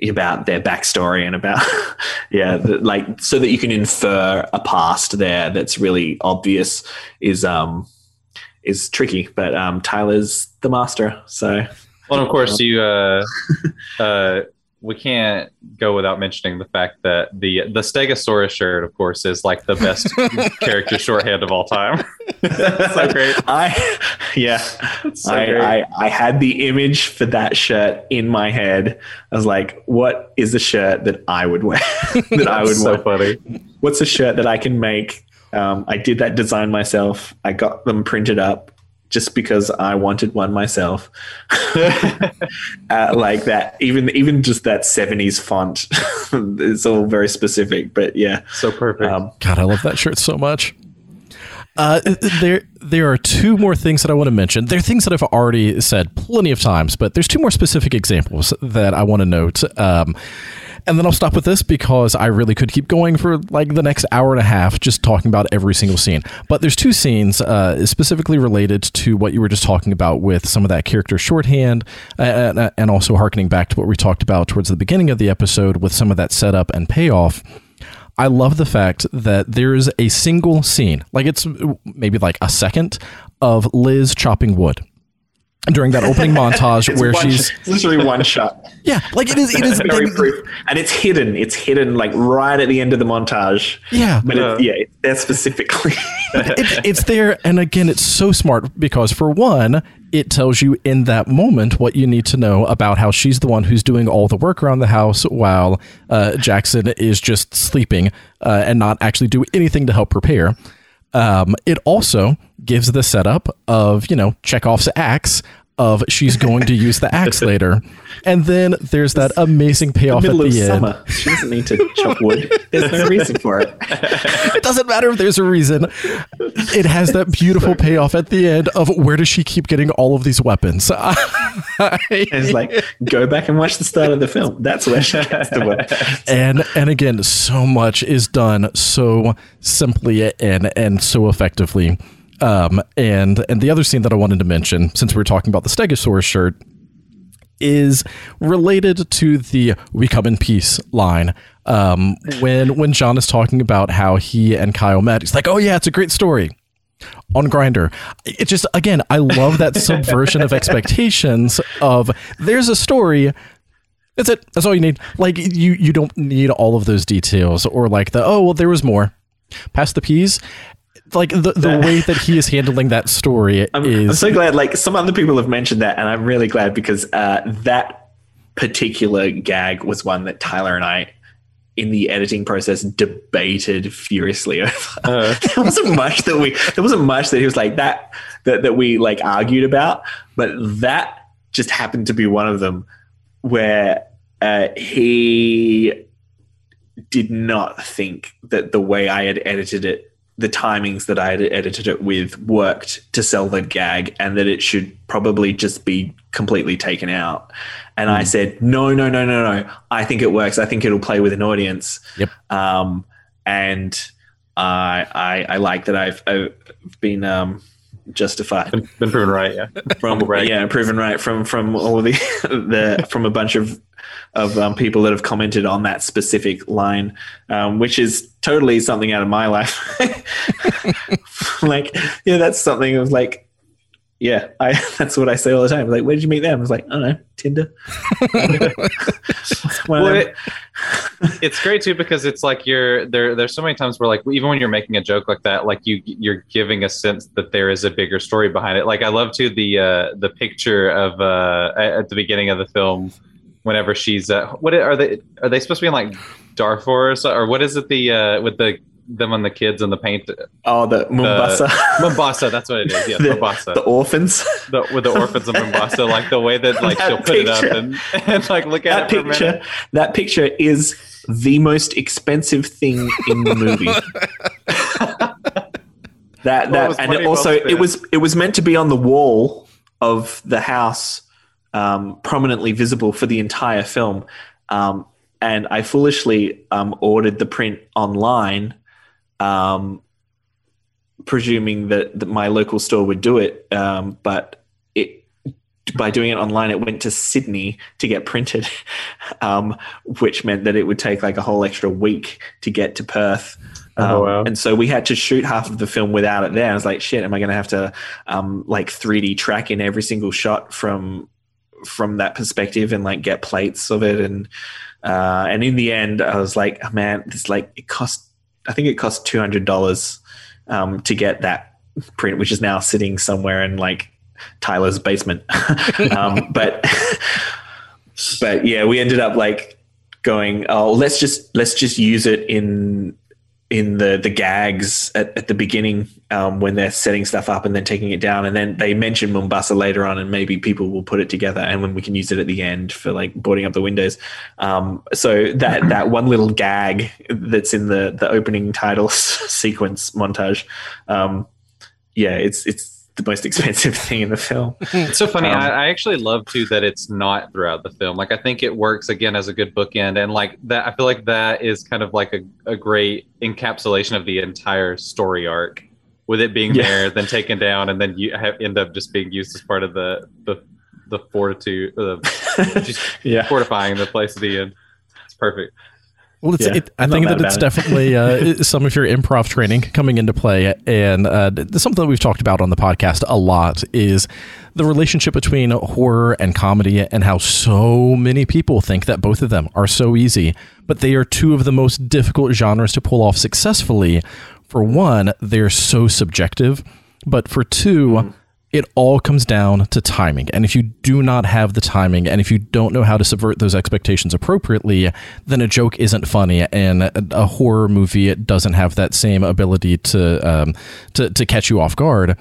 about their backstory and about yeah the, like so that you can infer a past there that's really obvious is um is tricky but um tyler's the master so. Well, and of course, you uh, uh, we can't go without mentioning the fact that the the Stegosaurus shirt, of course, is like the best character shorthand of all time. so great. I yeah. so I, great. I I had the image for that shirt in my head. I was like, what is the shirt that I would wear? that I would so want. funny. What's a shirt that I can make? Um, I did that design myself. I got them printed up just because I wanted one myself. uh, like that, even even just that '70s font. it's all very specific, but yeah. So perfect. Um, God, I love that shirt so much. Uh, there, there are two more things that I want to mention. There are things that I've already said plenty of times, but there's two more specific examples that I want to note. Um, And then I'll stop with this because I really could keep going for like the next hour and a half just talking about every single scene. But there's two scenes uh, specifically related to what you were just talking about with some of that character shorthand uh, and, and also harkening back to what we talked about towards the beginning of the episode with some of that setup and payoff. I love the fact that there's a single scene, like it's maybe like a second, of Liz chopping wood during that opening montage where one, she's it's literally one shot. yeah, like it is. It is Very like- brief. and it's hidden. It's hidden like right at the end of the montage. yeah, But Yeah. it, yeah, it's there specifically. it, it's there, and again, it's so smart because for one, it tells you in that moment what you need to know about how she's the one who's doing all the work around the house while uh, Jackson is just sleeping uh, and not actually do anything to help prepare. Um, it also gives the setup of you know Chekhov's axe of she's going to use the axe later, and then there's that amazing payoff at Middle of the end. summer. She doesn't need to chop wood. There's no reason for it. it doesn't matter if there's a reason. It has that beautiful payoff at the end of where does she keep getting all of these weapons? It's like go back and watch the start of the film. That's where she gets the weapon. and and again, so much is done so simply and and so effectively. Um, and and the other scene that I wanted to mention, since we were talking about the Stegosaurus shirt, is related to the "We come in peace" line. Um, when when John is talking about how he and Kyle met, he's like, "Oh yeah, it's a great story." on Grindr it just again i love that subversion of expectations of there's a story. That's it. That's all you need. Like you you don't need all of those details or like the oh well there was more. Past the peas like the, the way that he is handling that story I'm, is I'm so glad. Like some other people have mentioned that, and I'm really glad because uh, that particular gag was one that Tyler and I, in the editing process, debated furiously over. Uh, there wasn't much that we. There wasn't much that he was like that that that we like argued about, but that just happened to be one of them where uh, he did not think that the way I had edited it the timings that I had edited it with worked to sell the gag and that it should probably just be completely taken out. And I said, no, no, no, no, no. I think it works. I think it'll play with an audience. Yep. Um, and I, I, I like that I've, I've been um, justified been, been proven right. Yeah. from yeah proven right from from all the the from a bunch of of um, people that have commented on that specific line um, which is totally something out of my life like yeah that's something of like yeah i that's what i say all the time like where did you meet them i was like i don't know tinder Well, it, it's great too because it's like you're there. There's so many times where like even when you're making a joke like that, like you you're giving a sense that there is a bigger story behind it. Like I love too the uh, the picture of uh, at the beginning of the film, whenever she's uh, what are they are they supposed to be in like Darfur or, so, or what is it the uh, with the them and the kids and the paint oh the mombasa Mombasa. That's what it is. Yeah, the, Mombasa. the orphans the, with the orphans of Mombasa, like the way that like That she'll put it up and, and like look at that it for a minute. picture that picture is the most expensive thing in the movie that Well, that and it also well it was it was meant to be on the wall of the house um, prominently visible for the entire film um, and i foolishly um, ordered the print online um, presuming that, that my local store would do it um, but it by doing it online, it went to Sydney to get printed, um, which meant that it would take like a whole extra week to get to Perth. Um, Oh, wow. And so we had to shoot half of the film without it there. I was like, shit, am I going to have to um, like 3D track in every single shot from from that perspective and like get plates of it and uh, and in the end, I was like, oh, man, this like it cost. I think it cost two hundred dollars um, to get that print, which is now sitting somewhere in like Tyler's basement. um, but but yeah, we ended up like going, oh, let's just let's just use it in in the the gags at, at the beginning um, when they're setting stuff up and then taking it down, and then they mention Mombasa later on, and maybe people will put it together, and when we can use it at the end for like boarding up the windows. Um, so that that one little gag that's in the the opening title sequence montage, um, yeah, it's it's the most expensive thing in the film. It's so funny. Um, I, I actually love too that it's not throughout the film. Like I think it works again as a good bookend, and like that, I feel like that is kind of like a, a great encapsulation of the entire story arc, with it being Yeah. there, then taken down, and then you have, end up just being used as part of the the the fortitude, uh, the just yeah. fortifying the place to be in. It's perfect. Well, it's, Yeah, it, I think that it's it. definitely uh, some of your improv training coming into play, and uh, something that we've talked about on the podcast a lot is the relationship between horror and comedy, and how so many people think that both of them are so easy, but they are two of the most difficult genres to pull off successfully. For one, they're so subjective, but for two it all comes down to timing. And if you do not have the timing and if you don't know how to subvert those expectations appropriately, then a joke isn't funny and a, horror movie doesn't have that same ability to um, to to catch you off guard.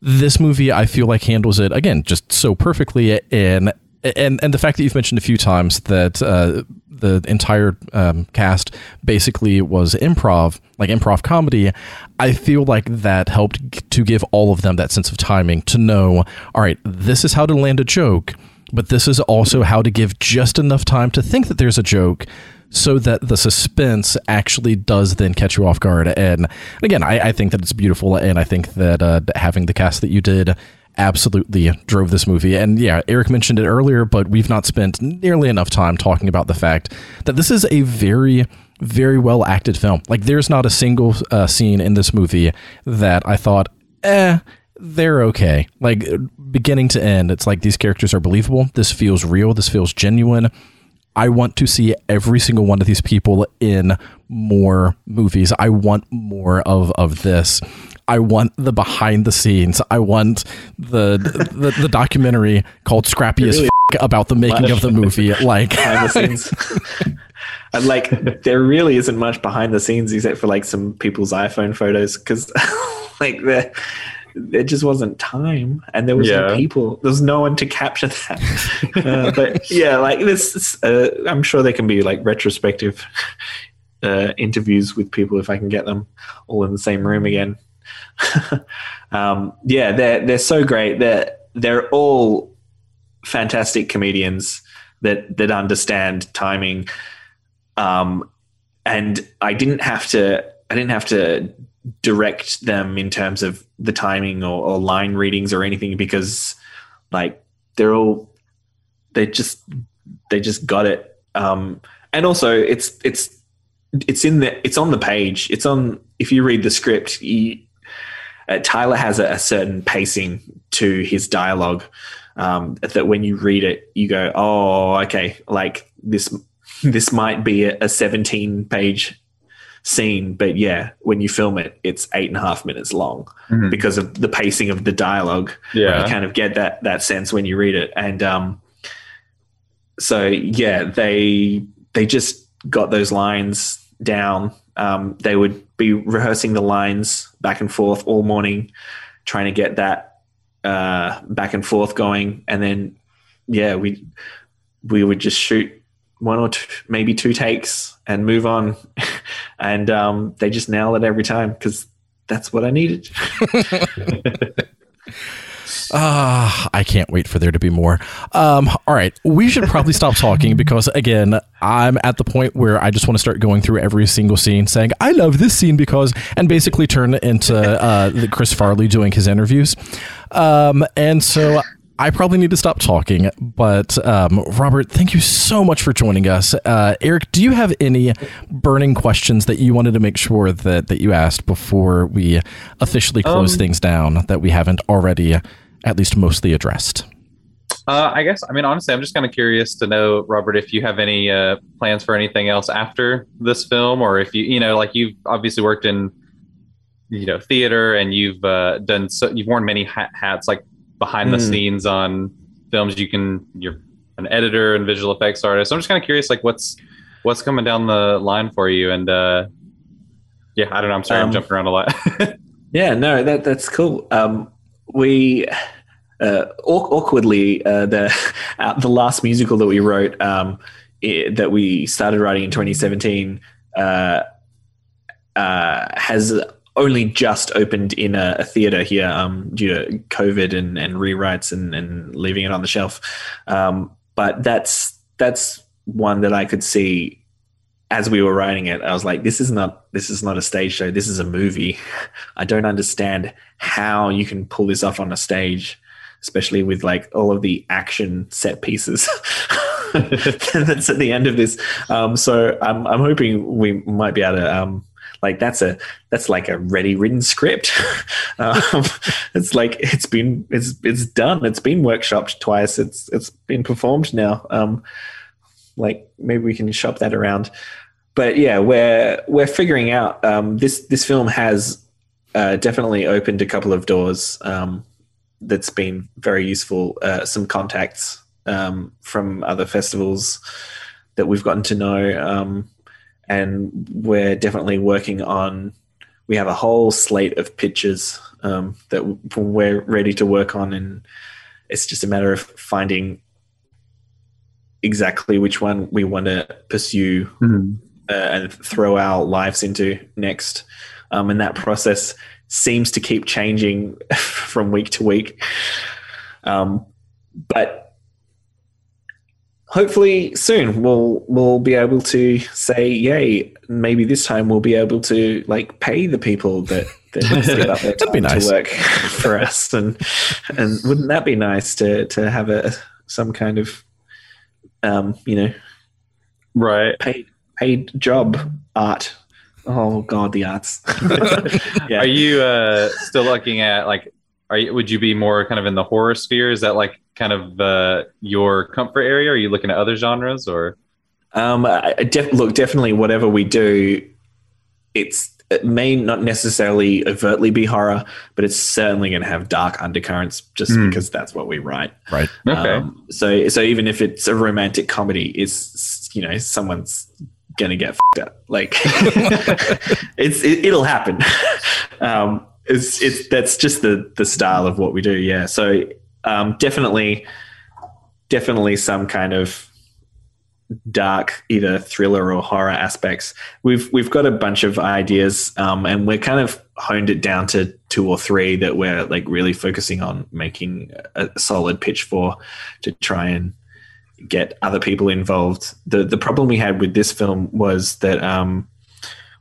This movie I feel like handles it again just so perfectly and and and the fact that you've mentioned a few times that uh, the entire um, cast basically was improv, like improv comedy, I feel like that helped to give all of them that sense of timing to know, all right, this is how to land a joke, but this is also how to give just enough time to think that there's a joke so that the suspense actually does then catch you off guard. And again, I, I think that it's beautiful, and I think that uh, having the cast that you did absolutely drove this movie. And yeah, Eric mentioned it earlier, but we've not spent nearly enough time talking about the fact that this is a very very well acted film. Like there's not a single uh, scene in this movie that I thought, eh, they're okay. Like beginning to end, it's like these characters are believable. This feels real. This feels genuine. I want to see every single one of these people in more movies. I want more of of this. I want the behind the scenes. I want the the, the documentary called Scrappy as Really? F- about the making of the movie. Like behind the scenes. and like, there really isn't much behind the scenes except for like some people's iPhone photos because, like, there there just wasn't time and there was no people. There was no one to capture that. uh, but yeah, like this, uh, I'm sure there can be like retrospective uh, interviews with people if I can get them all in the same room again. um, yeah, they're they're so great. They're they're all fantastic comedians that that understand timing. Um, and I didn't have to I didn't have to direct them in terms of the timing or, or line readings or anything because like they're all they just they just got it. Um, and also it's it's it's in the it's on the page. It's on if you read the script. You, uh, Tyler has a, a certain pacing to his dialogue um, that when you read it, you go, "Oh, okay." Like this, this might be a, a 17 page scene, but yeah, when you film it, it's eight and a half minutes long Mhm. because of the pacing of the dialogue. Yeah. you kind of get that that sense when you read it, and um, so yeah, they they just got those lines down. Um, they would be rehearsing the lines back and forth all morning, trying to get that uh, back and forth going, and then yeah, we we would just shoot one or two, maybe two takes and move on, and um, they just nail it every time because that's what I needed. Ah, I can't wait for there to be more. Um, all right, we should probably stop talking because again, I'm at the point where I just want to start going through every single scene, saying I love this scene because, and basically turn it into uh, the Chris Farley doing his interviews. Um, and so I probably need to stop talking. But um, Robert, thank you so much for joining us. Uh, Eric, do you have any burning questions that you wanted to make sure that that you asked before we officially close Um, things down that we haven't already at least mostly addressed? Uh, I guess. I mean, honestly, I'm just kind of curious to know, Robert, if you have any uh, plans for anything else after this film, or if you, you know, like you've obviously worked in, you know, theater, and you've uh, done, so you've worn many hat, hats, like behind the Mm. scenes on films. You can, you're an editor and visual effects artist. So I'm just kind of curious, like what's what's coming down the line for you, and uh, yeah, I don't know. I'm sorry, I'm Um, jumping around a lot. Yeah, no, that that's cool. Um, we uh, aw- awkwardly uh, the uh, the last musical that we wrote um, i that we started writing in 2017 uh, uh, has only just opened in a, a theater here um, due to COVID and, and rewrites and, and leaving it on the shelf. Um, but that's that's one that I could see as we were writing it. I was like, this is not this is not a stage show. This is a movie. I don't understand how you can pull this off on a stage, especially with like all of the action set pieces. that's at the end of this. Um, so I'm, I'm hoping we might be able to um, like that's a that's like a ready written script um, it's like it's been it's it's done it's been workshopped twice it's it's been performed now um like maybe we can shop that around but yeah we're we're figuring out um this this film has uh, definitely opened a couple of doors um that's been very useful uh, some contacts um, from other festivals that we've gotten to know um, and we're definitely working on. We have a whole slate of pitches um, that we're ready to work on, and it's just a matter of finding exactly which one we want to pursue mm-hmm. uh, and throw our lives into next. Um, and that process seems to keep changing from week to week. Um, but hopefully soon we'll we'll be able to say yay maybe this time we'll be able to like pay the people that that set up their be nice. to work for us and and wouldn't that be nice to to have a some kind of um you know right paid paid job art oh god the arts yeah. are you uh still looking at like are you would you be more kind of in the horror sphere is that like kind of uh, your comfort area? Are you looking at other genres or? Um, I def- look, definitely whatever we do, it's it may not necessarily overtly be horror, but it's certainly going to have dark undercurrents just mm. because that's what we write. Right. Okay. Um, so, so even if it's a romantic comedy, it's you know someone's going to get fed up. Like it's it, will happen. Um, it's it's that's just the the style of what we do. Yeah. So um, definitely, definitely some kind of dark either thriller or horror aspects. We've we've got a bunch of ideas, um, and we're kind of honed it down to two or three that we're like really focusing on making a solid pitch for to try and get other people involved. the The problem we had with this film was that um,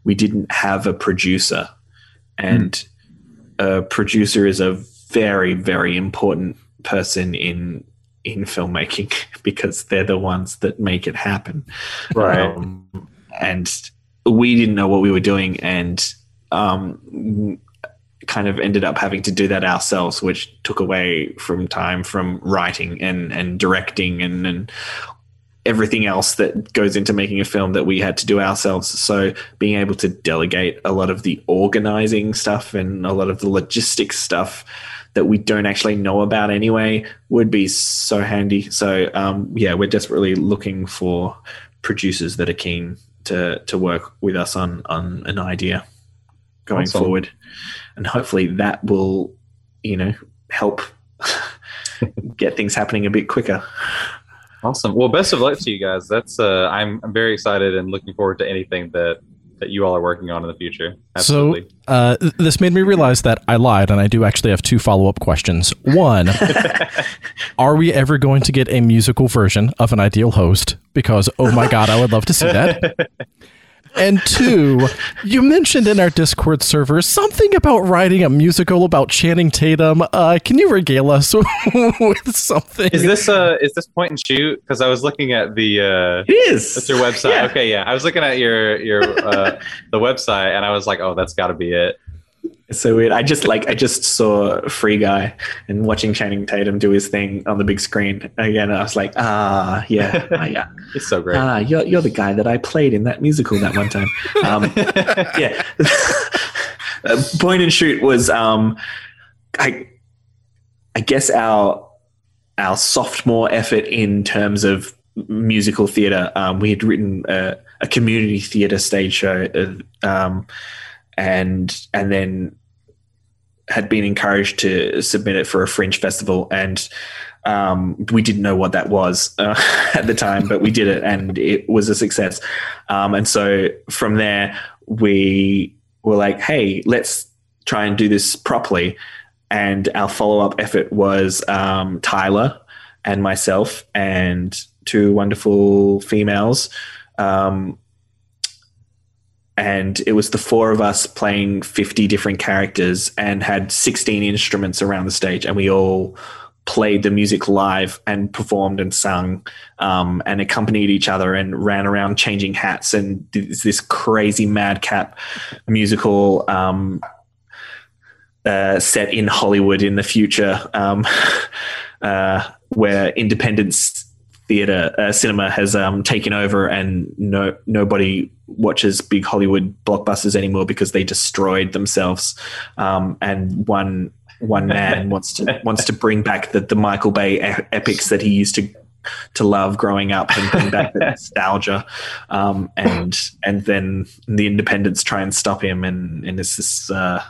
we didn't have a producer, and mm. a producer is a very very important person in in filmmaking because they're the ones that make it happen. Right. Um, and we didn't know what we were doing and um, kind of ended up having to do that ourselves, which took away from time from writing and, and directing and, and everything else that goes into making a film that we had to do ourselves. So being able to delegate a lot of the organizing stuff and a lot of the logistics stuff that we don't actually know about anyway would be so handy. So um, yeah, we're desperately looking for producers that are keen to to work with us on on an idea going awesome. forward, and hopefully that will you know help get things happening a bit quicker. Awesome. Well, best of luck to you guys. That's uh, I'm I'm very excited and looking forward to anything that that you all are working on in the future. Absolutely. So uh, this made me realize that I lied, and I do actually have two follow up questions. One, are we ever going to get a musical version of an ideal host? Because oh my god, I would love to see that. And two, you mentioned in our Discord server something about writing a musical about Channing Tatum. Uh, can you regale us with something? Is this uh is this point and shoot? Because I was looking at the uh It is. That's your website. Yeah. Okay, yeah. I was looking at your your uh the website and I was like, oh, that's gotta be it. It's so weird. I just like I just saw Free Guy and watching Channing Tatum do his thing on the big screen again. I was like, ah, yeah, ah, yeah. it's so great. Ah, you're you're the guy that I played in that musical that one time. Um, yeah. Point and shoot was, um, I, I guess our our sophomore effort in terms of musical theatre. Um, we had written a, a community theatre stage show. Uh, um, and and then had been encouraged to submit it for a fringe festival and um, we didn't know what that was uh, at the time, but we did it and it was a success. Um, and so from there, we were like, "Hey, let's try and do this properly." And our follow up effort was um, Tyler and myself and two wonderful females. And it was the four of us playing 50 different characters and had 16 instruments around the stage and we all played the music live and performed and sung um, and accompanied each other and ran around changing hats and this crazy madcap musical um, uh, set in Hollywood in the future um, uh, where independence theater uh, cinema has um, taken over and no nobody watches big Hollywood blockbusters anymore because they destroyed themselves. Um, and one one man wants to wants to bring back the, the Michael Bay epics that he used to to love growing up and bring back the nostalgia. Um, and and then the independents try and stop him and and it's this uh,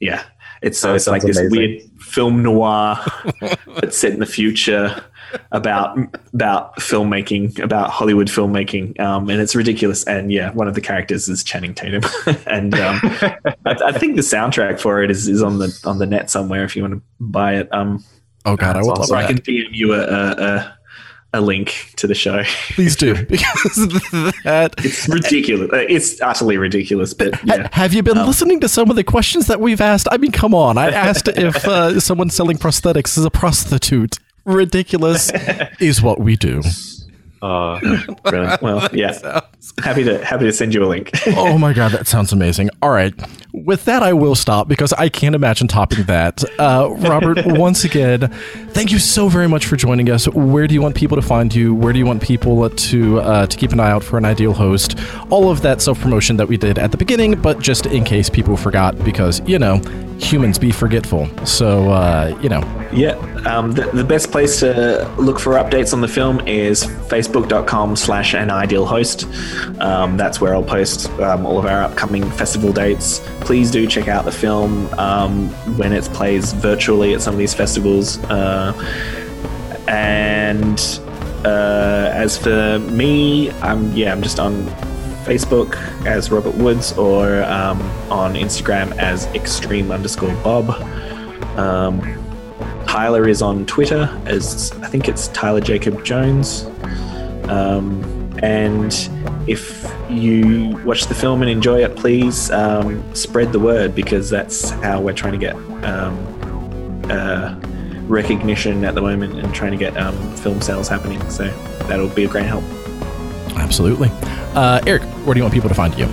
yeah it's so That it's like this amazing. weird film noir that's set in the future about about filmmaking, about Hollywood filmmaking, um, and it's ridiculous. And yeah, one of the characters is Channing Tatum, and um, I, I think the soundtrack for it is, is on the on the net somewhere if you want to buy it. Um, Oh God, I would love so I can DM you a, a, a a link to the show. Please do because that. It's ridiculous. Uh, It's utterly ridiculous, but yeah. Have you been listening to some of the questions that we've asked? I mean, come on. I asked if uh, someone selling prosthetics is a prostitute. Ridiculous is what we do. Uh, Brilliant. Well, yeah. Happy to happy to send you a link. Oh my god, that sounds amazing. All right. With that, I will stop because I can't imagine topping that. Uh, Robert, once again, thank you so very much for joining us. Where do you want people to find you? Where do you want people to uh, to keep an eye out for an ideal host? All of that self promotion that we did at the beginning, but just in case people forgot, because you know humans be forgetful. So uh, you know, Yeah, um, the, the best place to look for updates on the film is facebook.com slash an ideal host. Um, that's where I'll post um, all of our upcoming festival dates. Please do check out the film um, when it plays virtually at some of these festivals. Uh, and uh, as for me, I'm yeah, I'm just on Facebook as Robert Woods or um, on Instagram as extreme underscore Bob. Um, Tyler is on Twitter as I think it's Tyler Jacob Jones. Um, and if you watch the film and enjoy it, please um, spread the word because that's how we're trying to get um, uh, recognition at the moment and trying to get um, film sales happening. So that'll be a great help. absolutely. Uh, Eric, where do you want people to find you?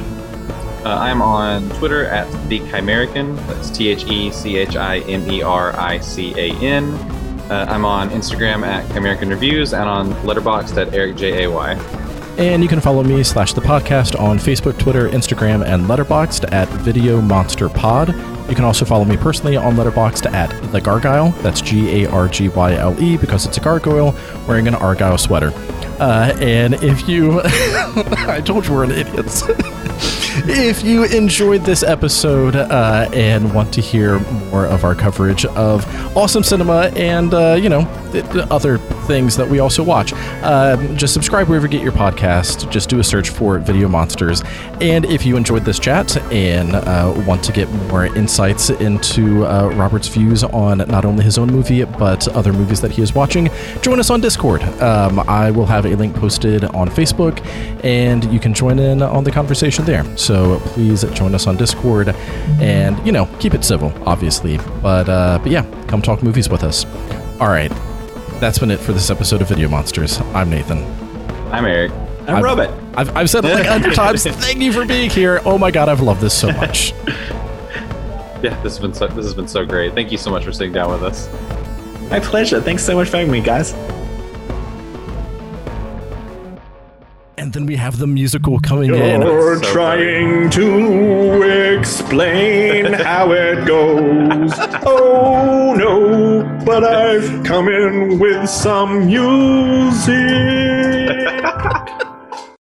uh, I'm on Twitter at the Chimerican. That's T H E C H I M E R I C A N. Uh, I'm on Instagram at Chimerican Reviews and on Letterboxd at Eric J A Y. And you can follow me slash the podcast on Facebook, Twitter, Instagram, and Letterboxd at Video Monster Pod. You can also follow me personally on Letterboxd at the Gargyle. That's G A R G Y L E because it's a gargoyle wearing an Argyle sweater. Uh, and if you, I told you we're an idiots. if you enjoyed this episode uh, and want to hear more of our coverage of awesome cinema and uh, you know th- th- other things that we also watch, um, just subscribe wherever you get your podcast. Just do a search for Video Monsters. And if you enjoyed this chat and uh, want to get more insights into uh, Robert's views on not only his own movie but other movies that he is watching, join us on Discord. Um, I will have a link posted on Facebook, and you can join in on the conversation there. So please join us on Discord, and you know keep it civil, obviously. But uh, but yeah, come talk movies with us. All right, that's been it for this episode of Video Monsters. I'm Nathan. I'm Eric. I'm I've- Robert. I've, I've said it like a hundred times. Thank you for being here. Oh my god, I've loved this so much. Yeah, this has been so, this has been so great. Thank you so much for sitting down with us. My pleasure. Thanks so much for having me, guys. And then we have the musical coming in. You're So trying to explain how it goes. Oh no, but I've come in with some music.